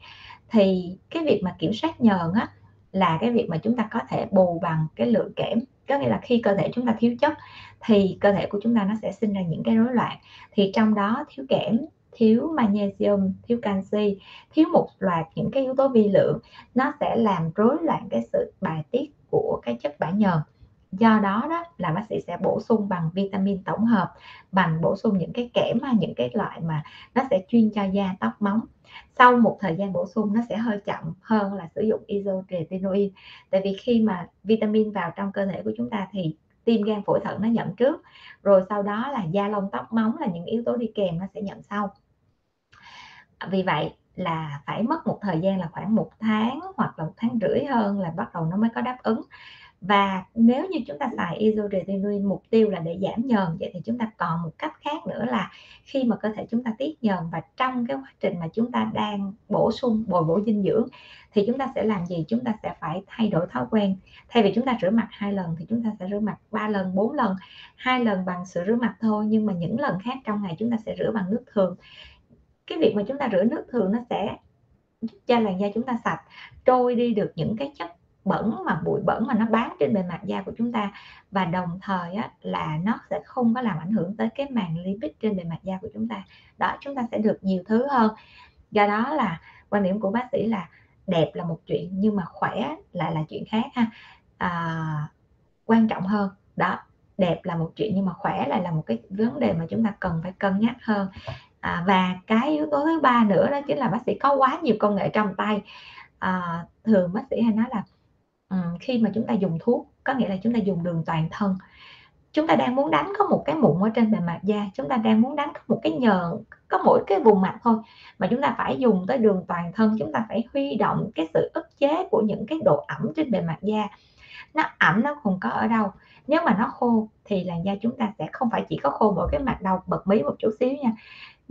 Thì cái việc mà kiểm soát nhờn á là cái việc mà chúng ta có thể bù bằng cái lượng kẽm. Có nghĩa là khi cơ thể chúng ta thiếu chất thì cơ thể của chúng ta nó sẽ sinh ra những cái rối loạn. Thì trong đó thiếu kẽm, thiếu magnesium, thiếu canxi, thiếu một loạt những cái yếu tố vi lượng, nó sẽ làm rối loạn cái sự bài tiết của cái chất bã nhờn do đó đó là bác sĩ sẽ bổ sung bằng vitamin tổng hợp, bằng bổ sung những cái kẽm hay những cái loại mà nó sẽ chuyên cho da, tóc, móng. Sau một thời gian bổ sung, nó sẽ hơi chậm hơn là sử dụng isotretinoin. Tại vì khi mà vitamin vào trong cơ thể của chúng ta thì tim gan phổi thận nó nhận trước, rồi sau đó là da lông, tóc, móng là những yếu tố đi kèm nó sẽ nhận sau. Vì vậy là phải mất một thời gian là khoảng một tháng hoặc là một tháng rưỡi hơn là bắt đầu nó mới có đáp ứng và nếu như chúng ta xài isotretinoin mục tiêu là để giảm nhờn vậy thì chúng ta còn một cách khác nữa là khi mà cơ thể chúng ta tiết nhờn và trong cái quá trình mà chúng ta đang bổ sung bồi bổ dinh dưỡng thì chúng ta sẽ làm gì chúng ta sẽ phải thay đổi thói quen thay vì chúng ta rửa mặt hai lần thì chúng ta sẽ rửa mặt ba lần bốn lần hai lần bằng sữa rửa mặt thôi nhưng mà những lần khác trong ngày chúng ta sẽ rửa bằng nước thường cái việc mà chúng ta rửa nước thường nó sẽ giúp cho làn da chúng ta sạch trôi đi được những cái chất bẩn mà bụi bẩn mà nó bám trên bề mặt da của chúng ta. Và đồng thời á, là nó sẽ không có làm ảnh hưởng tới cái màng lipid trên bề mặt da của chúng ta. Đó chúng ta sẽ được nhiều thứ hơn. Do đó là quan điểm của bác sĩ là đẹp là một chuyện nhưng mà khỏe lại là chuyện khác ha. À, quan trọng hơn đó đẹp là một chuyện nhưng mà khỏe lại là một cái vấn đề mà chúng ta cần phải cân nhắc hơn. À, và cái yếu tố thứ ba nữa đó chính là bác sĩ có quá nhiều công nghệ trong tay. À, thường bác sĩ hay nói là Ờ, khi mà chúng ta dùng thuốc, có nghĩa là chúng ta dùng đường toàn thân. Chúng ta đang muốn đánh có một cái mụn ở trên bề mặt da, chúng ta đang muốn đánh có một cái nhờn, có mỗi cái vùng mặt thôi, mà chúng ta phải dùng tới đường toàn thân, chúng ta phải huy động cái sự ức chế của những cái độ ẩm trên bề mặt da. Nó ẩm, nó còn có ở đâu. Nếu mà nó khô thì làn da chúng ta sẽ không phải chỉ có khô mỗi cái mặt đầu bật mí một chút xíu nha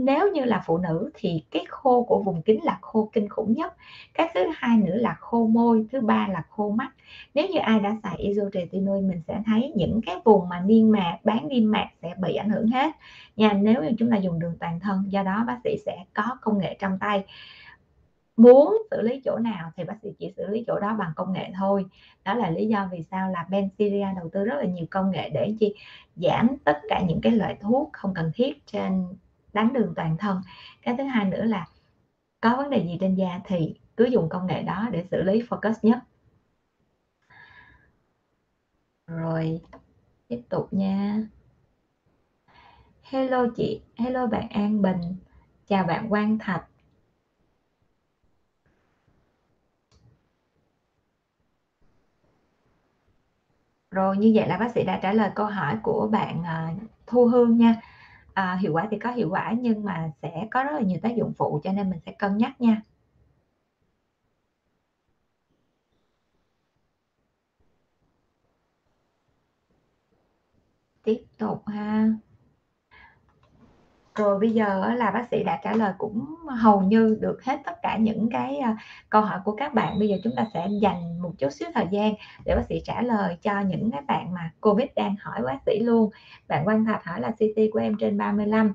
nếu như là phụ nữ thì cái khô của vùng kính là khô kinh khủng nhất, cái thứ hai nữa là khô môi, thứ ba là khô mắt. Nếu như ai đã xài isotretinoin mình sẽ thấy những cái vùng mà niêm mạc, bán niêm mạc sẽ bị ảnh hưởng hết. Nha, nếu như chúng ta dùng đường toàn thân, do đó bác sĩ sẽ có công nghệ trong tay. Muốn xử lý chỗ nào thì bác sĩ chỉ xử lý chỗ đó bằng công nghệ thôi. Đó là lý do vì sao là Benziria đầu tư rất là nhiều công nghệ để chi? Giảm tất cả những cái loại thuốc không cần thiết trên đánh đường toàn thân. Cái thứ hai nữa là có vấn đề gì trên da thì cứ dùng công nghệ đó để xử lý focus nhất. Rồi, tiếp tục nha. Hello chị, hello bạn An Bình. Chào bạn Quang Thạch. Rồi, như vậy là bác sĩ đã trả lời câu hỏi của bạn à, Thu Hương nha à, hiệu quả thì có hiệu quả nhưng mà sẽ có rất là nhiều tác dụng phụ cho nên mình sẽ cân nhắc nha. Tiếp tục ha rồi bây giờ là bác sĩ đã trả lời cũng hầu như được hết tất cả những cái à, câu hỏi của các bạn. Bây giờ chúng ta sẽ dành một chút xíu thời gian để bác sĩ trả lời cho những cái bạn mà covid đang hỏi bác sĩ luôn. Bạn quan thạch hỏi là CT của em trên 35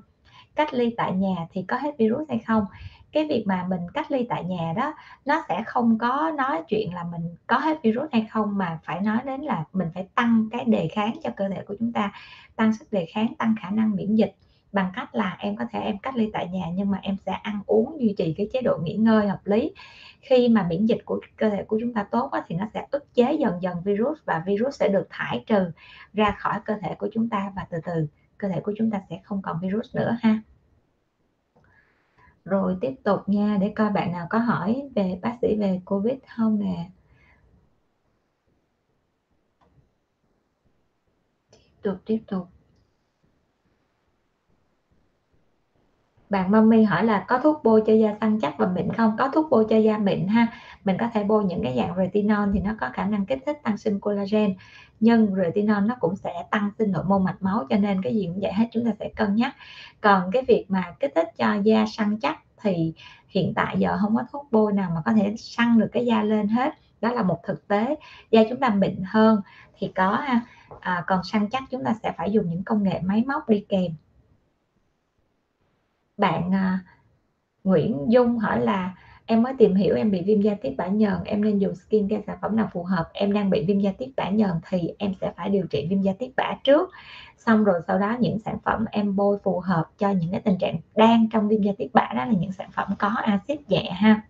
cách ly tại nhà thì có hết virus hay không? Cái việc mà mình cách ly tại nhà đó, nó sẽ không có nói chuyện là mình có hết virus hay không, mà phải nói đến là mình phải tăng cái đề kháng cho cơ thể của chúng ta, tăng sức đề kháng, tăng khả năng miễn dịch bằng cách là em có thể em cách ly tại nhà, nhưng mà em sẽ ăn uống duy trì cái chế độ nghỉ ngơi hợp lý. Khi mà miễn dịch của cơ thể của chúng ta tốt thì nó sẽ ức chế dần dần virus và virus sẽ được thải trừ ra khỏi cơ thể của chúng ta và từ từ, cơ thể của chúng ta sẽ không còn virus nữa ha. Rồi tiếp tục nha, để coi bạn nào có hỏi về bác sĩ về covid không nè. Tiếp tục tiếp tục. Bạn mommy hỏi là có thuốc bôi cho da săn chắc và mịn không? Có thuốc bôi cho da mịn ha. Mình có thể bôi những cái dạng retinol thì nó có khả năng kích thích tăng sinh collagen. Nhưng retinol nó cũng sẽ tăng sinh nội mô mạch máu cho nên cái gì cũng vậy hết chúng ta sẽ cân nhắc. Còn cái việc mà kích thích cho da săn chắc thì hiện tại giờ không có thuốc bôi nào mà có thể săn được cái da lên hết. Đó là một thực tế. Da chúng ta mịn hơn thì có ha. À, còn săn chắc chúng ta sẽ phải dùng những công nghệ máy móc đi kèm bạn à, Nguyễn Dung hỏi là em mới tìm hiểu em bị viêm da tiết bã nhờn em nên dùng skin care sản phẩm nào phù hợp? Em đang bị viêm da tiết bã nhờn thì em sẽ phải điều trị viêm da tiết bã trước. Xong rồi sau đó những sản phẩm em bôi phù hợp cho những cái tình trạng đang trong viêm da tiết bã đó là những sản phẩm có axit nhẹ ha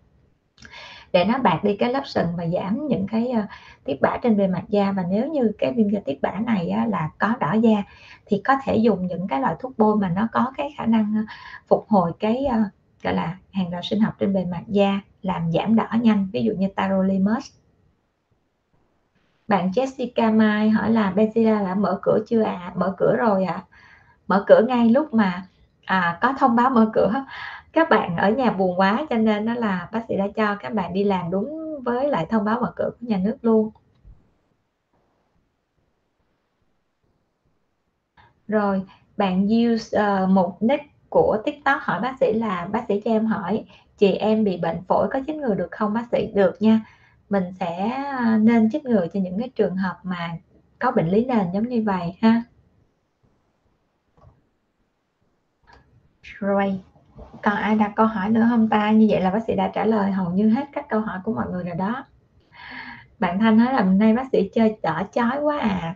để nó bạc đi cái lớp sừng và giảm những cái uh, tiết bã trên bề mặt da và nếu như cái viêm da tiết bã này uh, là có đỏ da thì có thể dùng những cái loại thuốc bôi mà nó có cái khả năng uh, phục hồi cái uh, gọi là hàng rào sinh học trên bề mặt da làm giảm đỏ nhanh ví dụ như tarolimus bạn Jessica Mai hỏi là Benzilla đã mở cửa chưa ạ à? mở cửa rồi ạ à. mở cửa ngay lúc mà à, có thông báo mở cửa. Các bạn ở nhà buồn quá cho nên nó là bác sĩ đã cho các bạn đi làm đúng với lại thông báo mở cửa của nhà nước luôn. Rồi bạn use uh, một nick của tiktok hỏi bác sĩ là bác sĩ cho em hỏi chị em bị bệnh phổi có chích ngừa được không bác sĩ? Được nha mình sẽ ờ, nên chích ngừa cho những cái trường hợp mà có bệnh lý nền giống như vậy ha. Rồi còn ai đặt câu hỏi nữa không ta? Như vậy là bác sĩ đã trả lời hầu như hết các câu hỏi của mọi người rồi đó. Bạn thanh nói là hôm nay bác sĩ chơi đỏ chói quá à,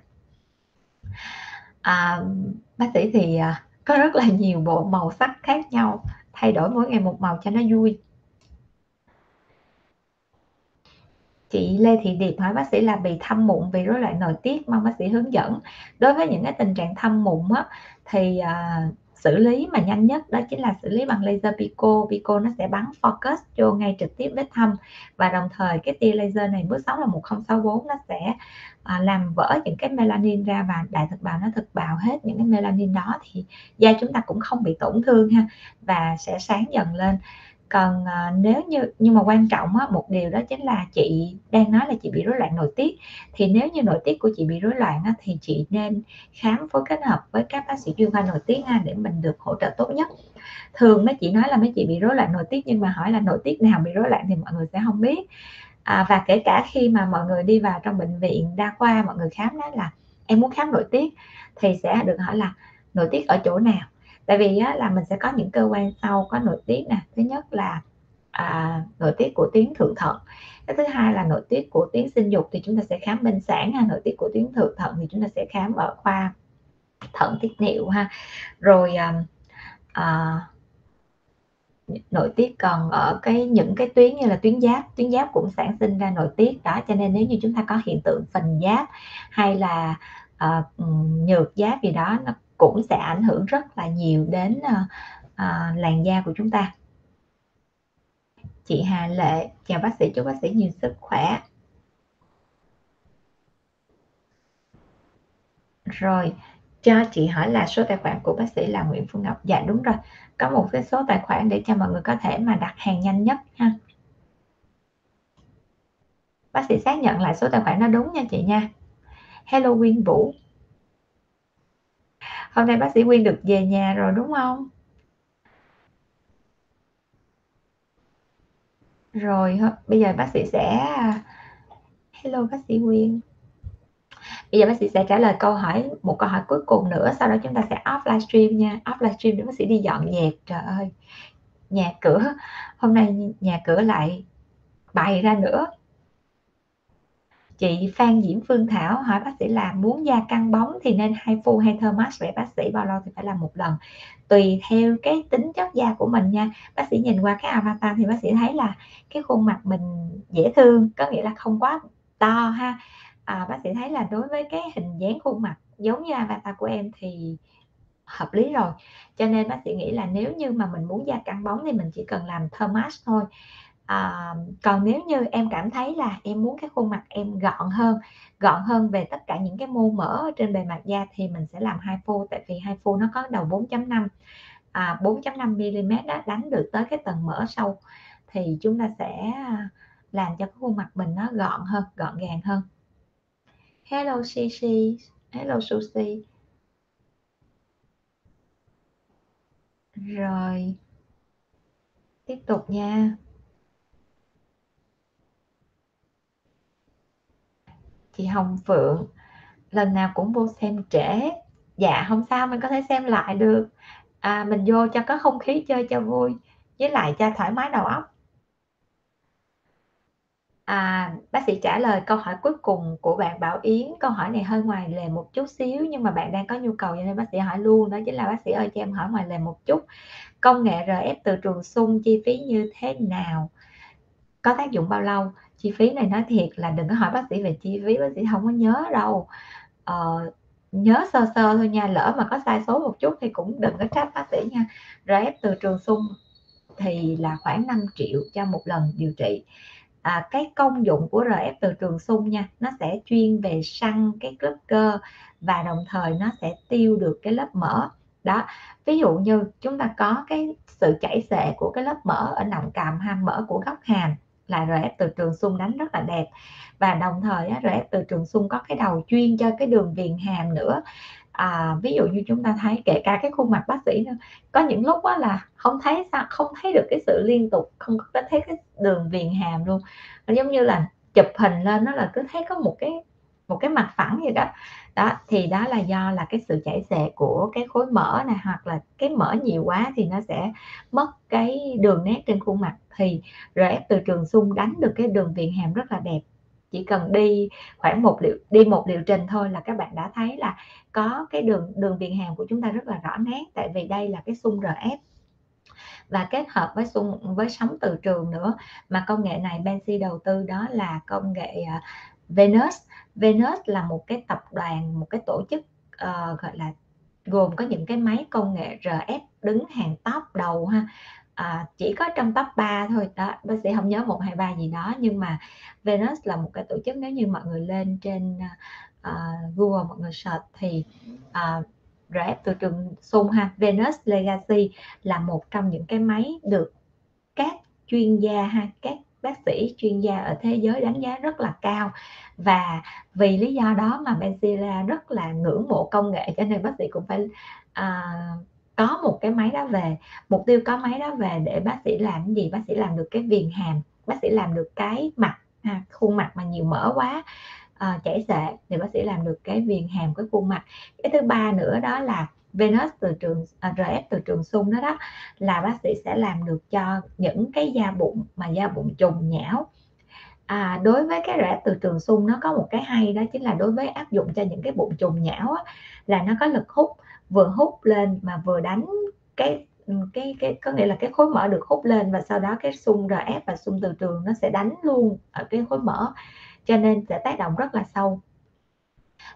à bác sĩ thì à, có rất là nhiều bộ màu sắc khác nhau thay đổi mỗi ngày một màu cho nó vui. Chị Lê Thị Điệp hỏi bác sĩ là bị thâm mụn vì rối loạn nội tiết mong bác sĩ hướng dẫn. Đối với những cái tình trạng thâm mụn á, thì à, xử lý mà nhanh nhất đó chính là xử lý bằng laser pico. Pico nó sẽ bắn focus vô ngay trực tiếp vết thâm và đồng thời cái tia laser này bước sóng là 1064 nó sẽ à, làm vỡ những cái melanin ra và đại thực bào nó thực bào hết những cái melanin đó thì da chúng ta cũng không bị tổn thương ha và sẽ sáng dần lên còn à, nếu như nhưng mà quan trọng á, một điều đó chính là chị đang nói là chị bị rối loạn nội tiết. Thì nếu như nội tiết của chị bị rối loạn á, thì chị nên khám phối kết hợp với các bác sĩ chuyên khoa nội tiết ha, để mình được hỗ trợ tốt nhất. Thường mấy chị nói là mấy chị bị rối loạn nội tiết nhưng mà hỏi là nội tiết nào bị rối loạn thì mọi người sẽ không biết. À, và kể cả khi mà mọi người đi vào trong bệnh viện đa khoa mọi người khám đó là em muốn khám nội tiết. Thì sẽ được hỏi là nội tiết ở chỗ nào? Tại vì á, là mình sẽ có những cơ quan sau có nội tiết nè. Thứ nhất là à, nội tiết của tuyến thượng thận. Cái thứ hai là nội tiết của tuyến sinh dục thì chúng ta sẽ khám bên sản ha. Nội tiết của tuyến thượng thận thì chúng ta sẽ khám ở khoa thận tiết niệu ha. Rồi à, à, nội tiết còn ở cái những cái tuyến như là tuyến giáp tuyến giáp cũng sản sinh ra nội tiết đó. Cho nên nếu như chúng ta có hiện tượng phình giáp hay là uh, nhược giáp gì đó nó cũng sẽ ảnh hưởng rất là nhiều đến à, à, làn da của chúng ta. Chị Hà Lệ chào bác sĩ chúc bác sĩ nhiều sức khỏe. Rồi cho chị hỏi là số tài khoản của bác sĩ là Nguyễn Phương Ngọc. Dạ đúng rồi. Có một cái số tài khoản để cho mọi người có thể mà đặt hàng nhanh nhất ha. Bác sĩ xác nhận lại số tài khoản nó đúng nha chị nha. Hello Nguyên Vũ hôm nay bác sĩ Quyên được về nhà rồi, đúng không? Rồi bây giờ bác sĩ sẽ, hello bác sĩ Quyên. Bây giờ bác sĩ sẽ trả lời câu hỏi, một câu hỏi cuối cùng nữa, sau đó chúng ta sẽ off livestream nha. Off livestream để bác sĩ đi dọn dẹp trời ơi. Nhà cửa, hôm nay nhà cửa lại bày ra nữa chị Phan Diễm Phương Thảo hỏi bác sĩ là muốn da căng bóng thì nên hai phu hay thơ mask? Vậy bác sĩ bao lâu thì phải làm một lần. Tùy theo cái tính chất da của mình nha. Bác sĩ nhìn qua cái avatar thì bác sĩ thấy là cái khuôn mặt mình dễ thương có nghĩa là không quá to ha. À, bác sĩ thấy là đối với cái hình dáng khuôn mặt giống như avatar của em thì hợp lý rồi. Cho nên bác sĩ nghĩ là nếu như mà mình muốn da căng bóng thì mình chỉ cần làm thơ mask thôi à, còn nếu như em cảm thấy là em muốn cái khuôn mặt em gọn hơn gọn hơn về tất cả những cái mô mỡ trên bề mặt da thì mình sẽ làm hai phu tại vì hai phu nó có đầu 4.5 à, 4.5 mm đó đánh được tới cái tầng mỡ sâu thì chúng ta sẽ à, làm cho cái khuôn mặt mình nó gọn hơn gọn gàng hơn. Hello Cici hello Sushi rồi tiếp tục nha. Chị Hồng Phượng lần nào cũng vô xem trễ dạ không sao mình có thể xem lại được à, mình vô cho có không khí chơi cho vui với lại cho thoải mái đầu óc À, bác sĩ trả lời câu hỏi cuối cùng của bạn Bảo Yến. Câu hỏi này hơi ngoài lề một chút xíu nhưng mà bạn đang có nhu cầu cho nên bác sĩ hỏi luôn. Đó chính là bác sĩ ơi cho em hỏi ngoài lề một chút. Công nghệ RF từ trường xung chi phí như thế nào? Có tác dụng bao lâu? Chi phí này nói thiệt là đừng có hỏi bác sĩ về chi phí, bác sĩ không có nhớ đâu. Ờ, nhớ sơ sơ thôi nha, lỡ mà có sai số một chút thì cũng đừng có trách bác sĩ nha. RF từ trường xung thì là khoảng 5 triệu cho một lần điều trị à, cái công dụng của RF từ trường xung nha nó sẽ chuyên về săn cái lớp cơ và đồng thời nó sẽ tiêu được cái lớp mỡ đó ví dụ như chúng ta có cái sự chảy xệ của cái lớp mỡ ở nọng cằm ha mỡ của góc hàm là RF từ trường xung đánh rất là đẹp. Và đồng thời RF từ trường xung có cái đầu chuyên cho cái đường viền hàm nữa. À, ví dụ như chúng ta thấy kể cả cái khuôn mặt bác sĩ nữa có những lúc đó là không thấy sao không thấy được cái sự liên tục không có thấy cái đường viền hàm luôn. Giống như là chụp hình lên nó là cứ thấy có một cái một cái mặt phẳng gì đó. Đó, thì đó là do là cái sự chảy xệ của cái khối mỡ này hoặc là cái mỡ nhiều quá thì nó sẽ mất cái đường nét trên khuôn mặt. Thì RF từ trường xung đánh được cái đường viền hàm rất là đẹp. Chỉ cần đi khoảng một liệu, đi một liệu trình thôi là các bạn đã thấy là có cái đường đường viền hàm của chúng ta rất là rõ nét. Tại vì đây là cái xung RF và kết hợp với xung, với sóng từ trường nữa. Mà công nghệ này Benzi đầu tư đó là công nghệ à, Venus. Venus là một cái tập đoàn một cái tổ chức uh, gọi là gồm có những cái máy công nghệ RF đứng hàng top đầu ha, à, chỉ có trong top 3 thôi, đó, bác sĩ không nhớ 1, 2, 3 gì đó, nhưng mà Venus là một cái tổ chức nếu như mọi người lên trên, uh, Google mọi người search thì, uh, RF từ trường xung ha, Venus Legacy là một trong những cái máy được các chuyên gia ha, các bác sĩ chuyên gia ở thế giới đánh giá rất là cao. Và vì lý do đó mà Benzilla rất là ngưỡng mộ công nghệ cho nên bác sĩ cũng phải, à, có một cái máy đó về. Mục tiêu có máy đó về để bác sĩ làm cái gì? Bác sĩ làm được cái viền hàm, bác sĩ làm được cái mặt ha, khuôn mặt mà nhiều mỡ quá, ờ, chảy xệ thì bác sĩ làm được cái viền hàm, cái khuôn mặt. Cái thứ ba nữa đó là Venus từ trường à, RF từ trường xung đó đó, là bác sĩ sẽ làm được cho những cái da bụng mà da bụng trùng nhão. À, đối với cái RF từ trường xung nó có một cái hay đó chính là đối với áp dụng cho những cái bụng trùng nhão á, là nó có lực hút, vừa hút lên mà vừa đánh cái, ừ, cái cái có nghĩa là cái khối mỡ được hút lên và sau đó cái xung RF và xung từ trường nó sẽ đánh luôn ở cái khối mỡ, cho nên sẽ tác động rất là sâu.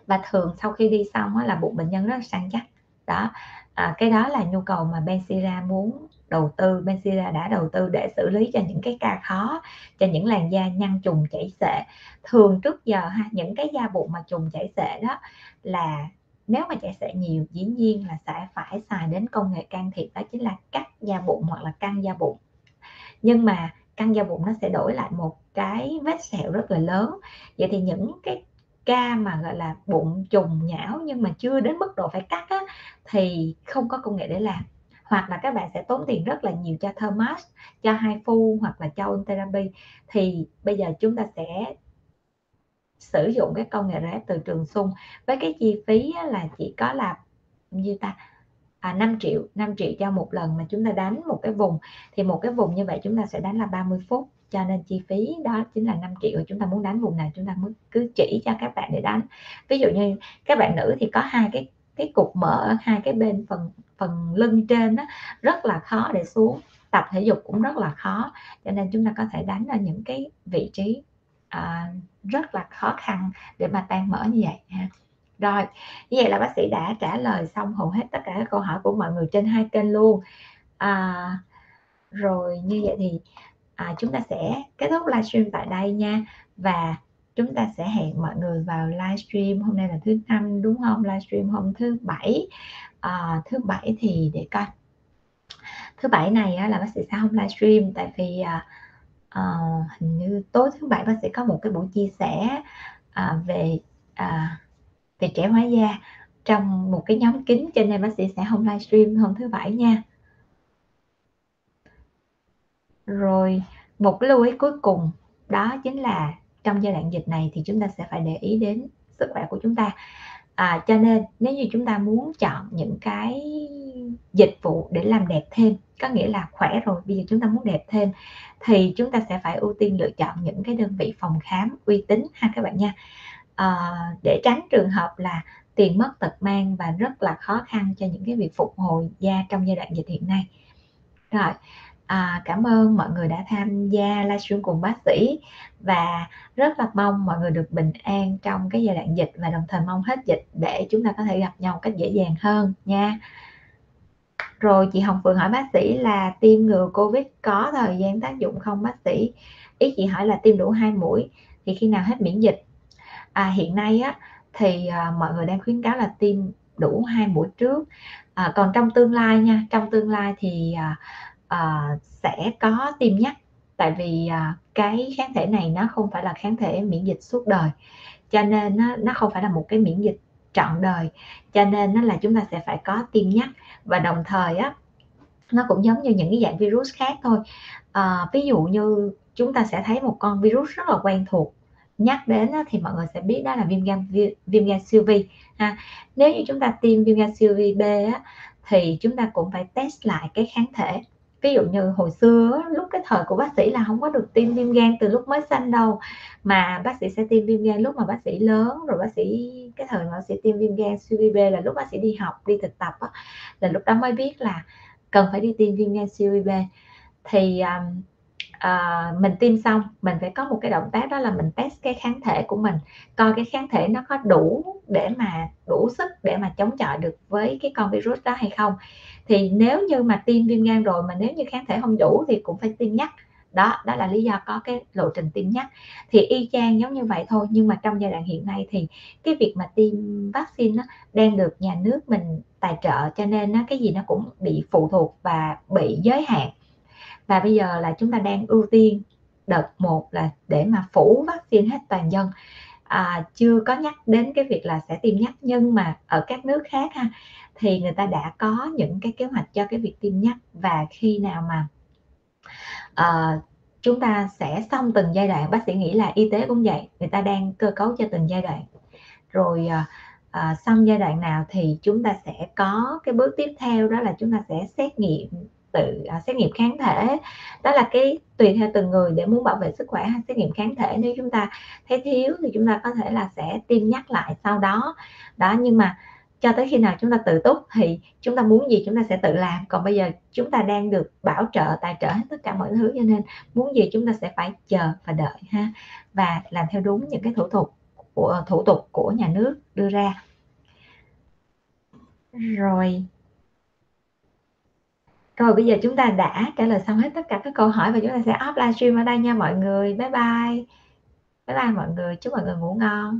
Và thường sau khi đi xong á là bụng bệnh nhân rất là săn chắc. Đó, à, cái đó là nhu cầu mà Bensira muốn đầu tư, Bensira đã đầu tư để xử lý cho những cái ca khó, cho những làn da nhăn trùng chảy xệ. Thường trước giờ ha, những cái da bụng mà trùng chảy xệ đó là nếu mà chảy xệ nhiều dĩ nhiên là sẽ phải xài đến công nghệ can thiệp đó chính là cắt da bụng hoặc là căng da bụng. Nhưng mà căng da bụng nó sẽ đổi lại một cái vết sẹo rất là lớn. Vậy thì những cái ca mà, gọi là, bụng trùng nhão nhưng mà chưa đến mức độ phải cắt á, thì không có công nghệ để làm. Hoặc là các bạn sẽ tốn tiền rất là nhiều cho Thermas, cho hai phu hoặc là cho therapy Thì bây giờ chúng ta sẽ sử dụng cái công nghệ RF từ trường xung với cái chi phí là chỉ có là như ta? À, 5 triệu 5 triệu cho một lần mà chúng ta đánh một cái vùng. Thì một cái vùng như vậy chúng ta sẽ đánh là 30 phút, cho nên chi phí đó chính là 5 triệu chúng ta muốn đánh vùng nào chúng ta mới cứ chỉ cho các bạn để đánh. Ví dụ như các bạn nữ thì có hai cái cái cục mỡ ở hai cái bên phần phần lưng trên đó, rất là khó để xuống, tập thể dục cũng rất là khó, cho nên chúng ta có thể đánh ở những cái vị trí, à, rất là khó khăn để mà tan mỡ như vậy ha. Rồi, như vậy là bác sĩ đã trả lời xong hầu hết tất cả các câu hỏi của mọi người trên hai kênh luôn. À, rồi như vậy thì, à, chúng ta sẽ kết thúc livestream tại đây nha. Và chúng ta sẽ hẹn mọi người vào livestream hôm nay là thứ Năm, đúng không Livestream hôm thứ Bảy. à, thứ Bảy thì để coi. Thứ Bảy này á là bác sĩ sẽ không livestream tại vì, à, à, hình như tối thứ Bảy bác sĩ có một cái buổi chia sẻ, à, về, à, về trẻ hóa da trong một cái nhóm kín cho nên bác sĩ sẽ không livestream hôm thứ Bảy nha. Rồi, một cái lưu ý cuối cùng đó chính là trong giai đoạn dịch này thì chúng ta sẽ phải để ý đến sức khỏe của chúng ta. À, cho nên nếu như chúng ta muốn chọn những cái dịch vụ để làm đẹp thêm, có nghĩa là khỏe rồi, bây giờ chúng ta muốn đẹp thêm thì chúng ta sẽ phải ưu tiên lựa chọn những cái đơn vị phòng khám uy tín ha các bạn nha. à, để tránh trường hợp là tiền mất tật mang và rất là khó khăn cho những cái việc phục hồi da trong giai đoạn dịch hiện nay. Rồi, à, cảm ơn mọi người đã tham gia livestream cùng bác sĩ và rất là mong mọi người được bình an trong cái giai đoạn dịch và đồng thời mong hết dịch để chúng ta có thể gặp nhau một cách dễ dàng hơn nha. Rồi chị Hồng Phượng hỏi bác sĩ là tiêm ngừa Covid có thời gian tác dụng không bác sĩ? Ý chị hỏi là tiêm đủ hai mũi thì khi nào hết miễn dịch? À, hiện nay á thì, à, mọi người đang khuyến cáo là tiêm đủ hai mũi trước. À, còn trong tương lai nha, trong tương lai thì, à, À, sẽ có tiêm nhắc, tại vì, à, cái kháng thể này nó không phải là kháng thể miễn dịch suốt đời, cho nên nó, nó không phải là một cái miễn dịch trọn đời, cho nên nó là chúng ta sẽ phải có tiêm nhắc. Và đồng thời á, nó cũng giống như những cái dạng virus khác thôi. à, ví dụ như chúng ta sẽ thấy một con virus rất là quen thuộc, nhắc đến á thì mọi người sẽ biết đó là viêm gan viêm gan siêu vi ha. Nếu như chúng ta tiêm viêm gan siêu vi B á, thì chúng ta cũng phải test lại cái kháng thể. Ví dụ như hồi xưa lúc cái thời của bác sĩ là không có được tiêm viêm gan từ lúc mới sanh đâu, mà bác sĩ sẽ tiêm viêm gan lúc mà bác sĩ lớn, rồi bác sĩ cái thời mà bác sĩ tiêm viêm gan CVB là lúc bác sĩ đi học, đi thực tập á, là lúc đó mới biết là cần phải đi tiêm viêm gan CVB. Thì, um, à, mình tiêm xong, mình phải có một cái động tác đó là mình test cái kháng thể của mình, coi cái kháng thể nó có đủ để mà đủ sức để mà chống chọi được với cái con virus đó hay không. Thì nếu như mà tiêm viêm gan rồi mà nếu như kháng thể không đủ thì cũng phải tiêm nhắc. Đó, đó là lý do có cái lộ trình tiêm nhắc. Thì y chang giống như vậy thôi, nhưng mà trong giai đoạn hiện nay thì cái việc mà tiêm vaccine nó đang được nhà nước mình tài trợ, cho nên nó cái gì nó cũng bị phụ thuộc và bị giới hạn. Và bây giờ là chúng ta đang ưu tiên đợt một là để mà phủ vaccine hết toàn dân, à, chưa có nhắc đến cái việc là sẽ tiêm nhắc. Nhưng mà ở các nước khác ha, thì người ta đã có những cái kế hoạch cho cái việc tiêm nhắc và khi nào mà à, chúng ta sẽ xong từng giai đoạn, bác sĩ nghĩ là y tế cũng vậy, người ta đang cơ cấu cho từng giai đoạn. Rồi, à, à, xong giai đoạn nào thì chúng ta sẽ có cái bước tiếp theo đó là chúng ta sẽ xét nghiệm tự à, xét nghiệm kháng thể. Đó là cái tùy theo từng người để muốn bảo vệ sức khỏe hay xét nghiệm kháng thể nếu chúng ta thấy thiếu thì chúng ta có thể là sẽ tiêm nhắc lại sau đó. Đó, nhưng mà cho tới khi nào chúng ta tự túc thì chúng ta muốn gì chúng ta sẽ tự làm, còn bây giờ chúng ta đang được bảo trợ, tài trợ hết tất cả mọi thứ cho nên muốn gì chúng ta sẽ phải chờ và đợi ha, và làm theo đúng những cái thủ tục của thủ tục của nhà nước đưa ra. Rồi. Rồi bây giờ chúng ta đã trả lời xong hết tất cả các câu hỏi và chúng ta sẽ off livestream ở đây nha mọi người. Bye bye. Bye bye mọi người, chúc mọi người ngủ ngon.